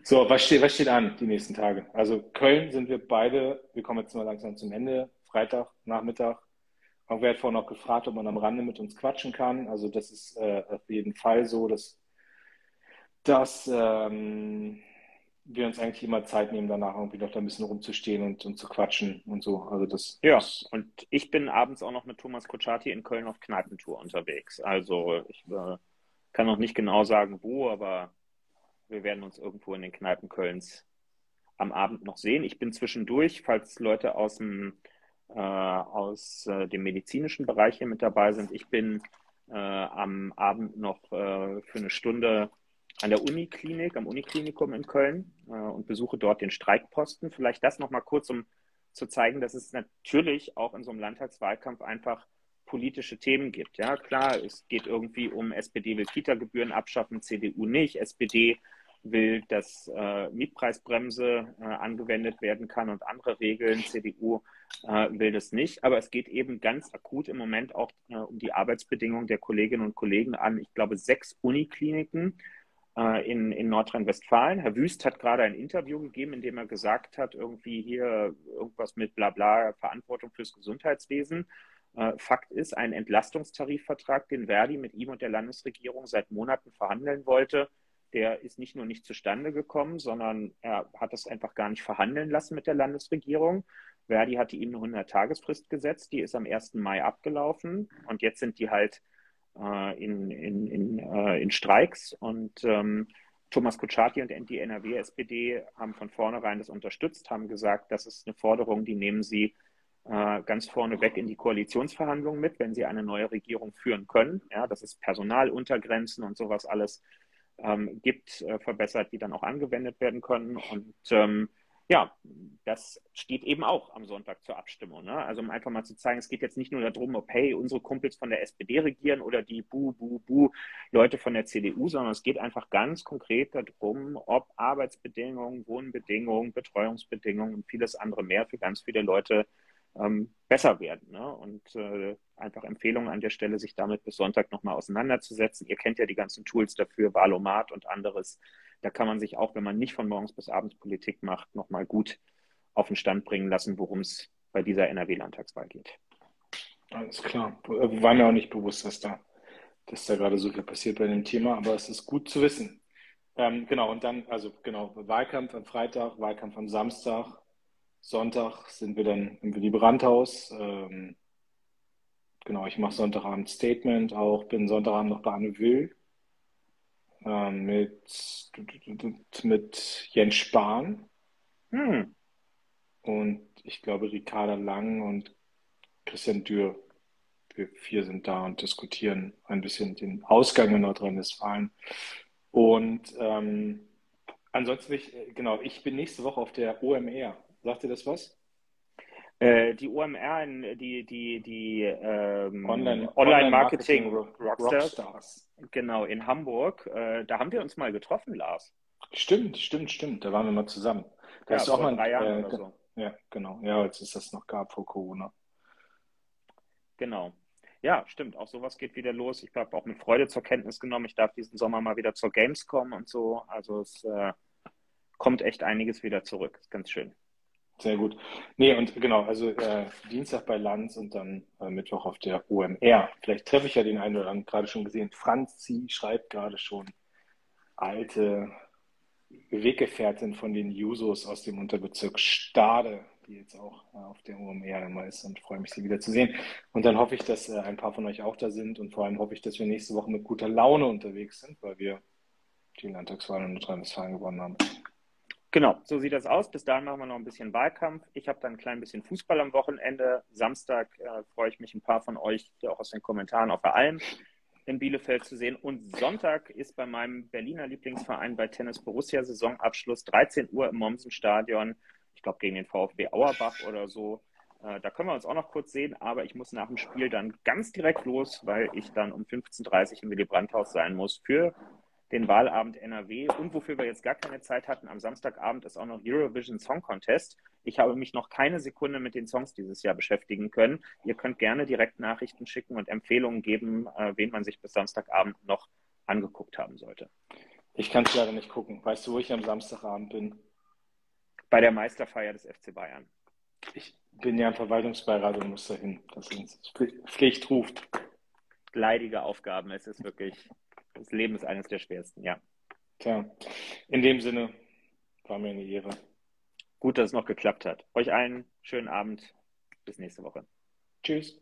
So, was steht, was steht an die nächsten Tage? Also Köln sind wir beide, wir kommen jetzt mal langsam zum Ende, Freitag, Nachmittag. Irgendwer hat vorhin noch gefragt, ob man am Rande mit uns quatschen kann. Also das ist äh, auf jeden Fall so, dass, dass ähm, wir uns eigentlich immer Zeit nehmen, danach irgendwie noch da ein bisschen rumzustehen und, und zu quatschen und so. Also das. Ja, und ich bin abends auch noch mit Thomas Kutschaty in Köln auf Kneipentour unterwegs. Also ich äh, kann noch nicht genau sagen, wo, aber wir werden uns irgendwo in den Kneipen Kölns am Abend noch sehen. Ich bin zwischendurch, falls Leute aus dem, äh, aus äh, dem medizinischen Bereich hier mit dabei sind. Ich bin äh, am Abend noch äh, für eine Stunde an der Uniklinik, am Uniklinikum in Köln äh, und besuche dort den Streikposten. Vielleicht das nochmal kurz, um zu zeigen, dass es natürlich auch in so einem Landtagswahlkampf einfach politische Themen gibt. Ja, klar, es geht irgendwie um SPD will Kita-Gebühren abschaffen, CDU nicht. SPD will, dass äh, Mietpreisbremse äh, angewendet werden kann und andere Regeln. CDU äh, will das nicht. Aber es geht eben ganz akut im Moment auch äh, um die Arbeitsbedingungen der Kolleginnen und Kollegen an, ich glaube, sechs Unikliniken in, in Nordrhein-Westfalen. Herr Wüst hat gerade ein Interview gegeben, in dem er gesagt hat, irgendwie hier irgendwas mit Blabla, Verantwortung fürs Gesundheitswesen. Äh, Fakt ist, ein Entlastungstarifvertrag, den Verdi mit ihm und der Landesregierung seit Monaten verhandeln wollte, der ist nicht nur nicht zustande gekommen, sondern er hat es einfach gar nicht verhandeln lassen mit der Landesregierung. Verdi hatte ihm eine 100-Tagesfrist gesetzt, die ist am 1. Mai abgelaufen und jetzt sind die halt äh, in, in, in, äh, in Streiks und ähm, Thomas Kutschaty und die NRW-SPD haben von vornherein das unterstützt, haben gesagt, das ist eine Forderung, die nehmen sie äh, ganz vorneweg in die Koalitionsverhandlungen mit, wenn sie eine neue Regierung führen können. Ja, dass es Personaluntergrenzen und sowas alles ähm, gibt, äh, verbessert, die dann auch angewendet werden können. Und ähm, ja, das steht eben auch am Sonntag zur Abstimmung. Ne? Also um einfach mal zu zeigen, es geht jetzt nicht nur darum, ob hey, unsere Kumpels von der SPD regieren oder die Bu, Bu, Bu Leute von der CDU, sondern es geht einfach ganz konkret darum, ob Arbeitsbedingungen, Wohnbedingungen, Betreuungsbedingungen und vieles andere mehr für ganz viele Leute ähm, besser werden. Ne? Und äh, einfach Empfehlungen an der Stelle, sich damit bis Sonntag nochmal auseinanderzusetzen. Ihr kennt ja die ganzen Tools dafür, Valomat und anderes. Da kann man sich auch, wenn man nicht von morgens bis abends Politik macht, nochmal gut auf den Stand bringen lassen, worum es bei dieser NRW-Landtagswahl geht. Alles klar. War mir auch nicht bewusst, dass da, dass da gerade so viel passiert bei dem Thema, aber es ist gut zu wissen. Ähm, genau, und dann, also genau, Wahlkampf am Freitag, Wahlkampf am Samstag, Sonntag sind wir dann im Willy Brandt-Haus. Ähm, genau, ich mache Sonntagabend Statement auch, bin Sonntagabend noch bei Anne Will äh, mit, mit Jens Spahn hm. und ich glaube Ricarda Lang und Christian Dürr. Wir vier sind da und diskutieren ein bisschen den Ausgang in Nordrhein-Westfalen. Und ähm, ansonsten, ich, genau, ich bin nächste Woche auf der OMR Sagt dir das was? Äh, die OMR, die, die, die ähm, Online, Online, Marketing, Rockstars. Rockstars. Genau, in Hamburg. Äh, da haben wir uns mal getroffen, Lars. Stimmt, stimmt, stimmt. Da waren wir mal zusammen. Da ja, ist auch mal drei Jahren äh, oder so. Ja, genau. Ja, als es das noch gab vor Corona. Genau. Ja, stimmt. Auch sowas geht wieder los. Ich habe auch mit Freude zur Kenntnis genommen. Ich darf diesen Sommer mal wieder zur Gamescom und so. Also es äh, kommt echt einiges wieder zurück. Ist ganz schön. Sehr gut. Nee, und genau, also äh, Dienstag bei Lanz und dann äh, Mittwoch auf der OMR. Vielleicht treffe ich ja den einen oder anderen gerade schon gesehen. Franzi schreibt gerade schon alte Weggefährtin von den Jusos aus dem Unterbezirk Stade, die jetzt auch äh, auf der OMR immer ist und freue mich, sie wieder zu sehen. Und dann hoffe ich, dass äh, ein paar von euch auch da sind und vor allem hoffe ich, dass wir nächste Woche mit guter Laune unterwegs sind, weil wir die Landtagswahl in Nordrhein-Westfalen gewonnen haben. Genau, so sieht das aus. Bis dahin machen wir noch ein bisschen Wahlkampf. Ich habe dann ein klein bisschen Fußball am Wochenende. Samstag äh, freue ich mich, ein paar von euch, die auch aus den Kommentaren auf der Alm in Bielefeld zu sehen. Und Sonntag ist bei meinem Berliner Lieblingsverein bei Tennis Borussia Saisonabschluss 13 Uhr im Mommsen-Stadion. Ich glaube gegen den VfB Auerbach oder so. Äh, da können wir uns auch noch kurz sehen, aber ich muss nach dem Spiel dann ganz direkt los, weil ich dann um 15.30 Uhr im Willy Brandt-Haus sein muss für den Wahlabend NRW und wofür wir jetzt gar keine Zeit hatten, am Samstagabend ist auch noch Eurovision Song Contest. Ich habe mich noch keine Sekunde mit den Songs dieses Jahr beschäftigen können. Ihr könnt gerne direkt Nachrichten schicken und Empfehlungen geben, äh, wen man sich bis Samstagabend noch angeguckt haben sollte. Ich kann es leider nicht gucken. Weißt du, wo ich am Samstagabend bin? Bei der Meisterfeier des FC Bayern. Ich bin ja im Verwaltungsbeirat und muss dahin. Das ist Pflicht ruft. Leidige Aufgaben. Es ist wirklich das Leben ist eines der schwersten, ja. Tja, in dem Sinne war mir eine Ehre. Gut, dass es noch geklappt hat. Euch einen schönen Abend. Bis nächste Woche. Tschüss.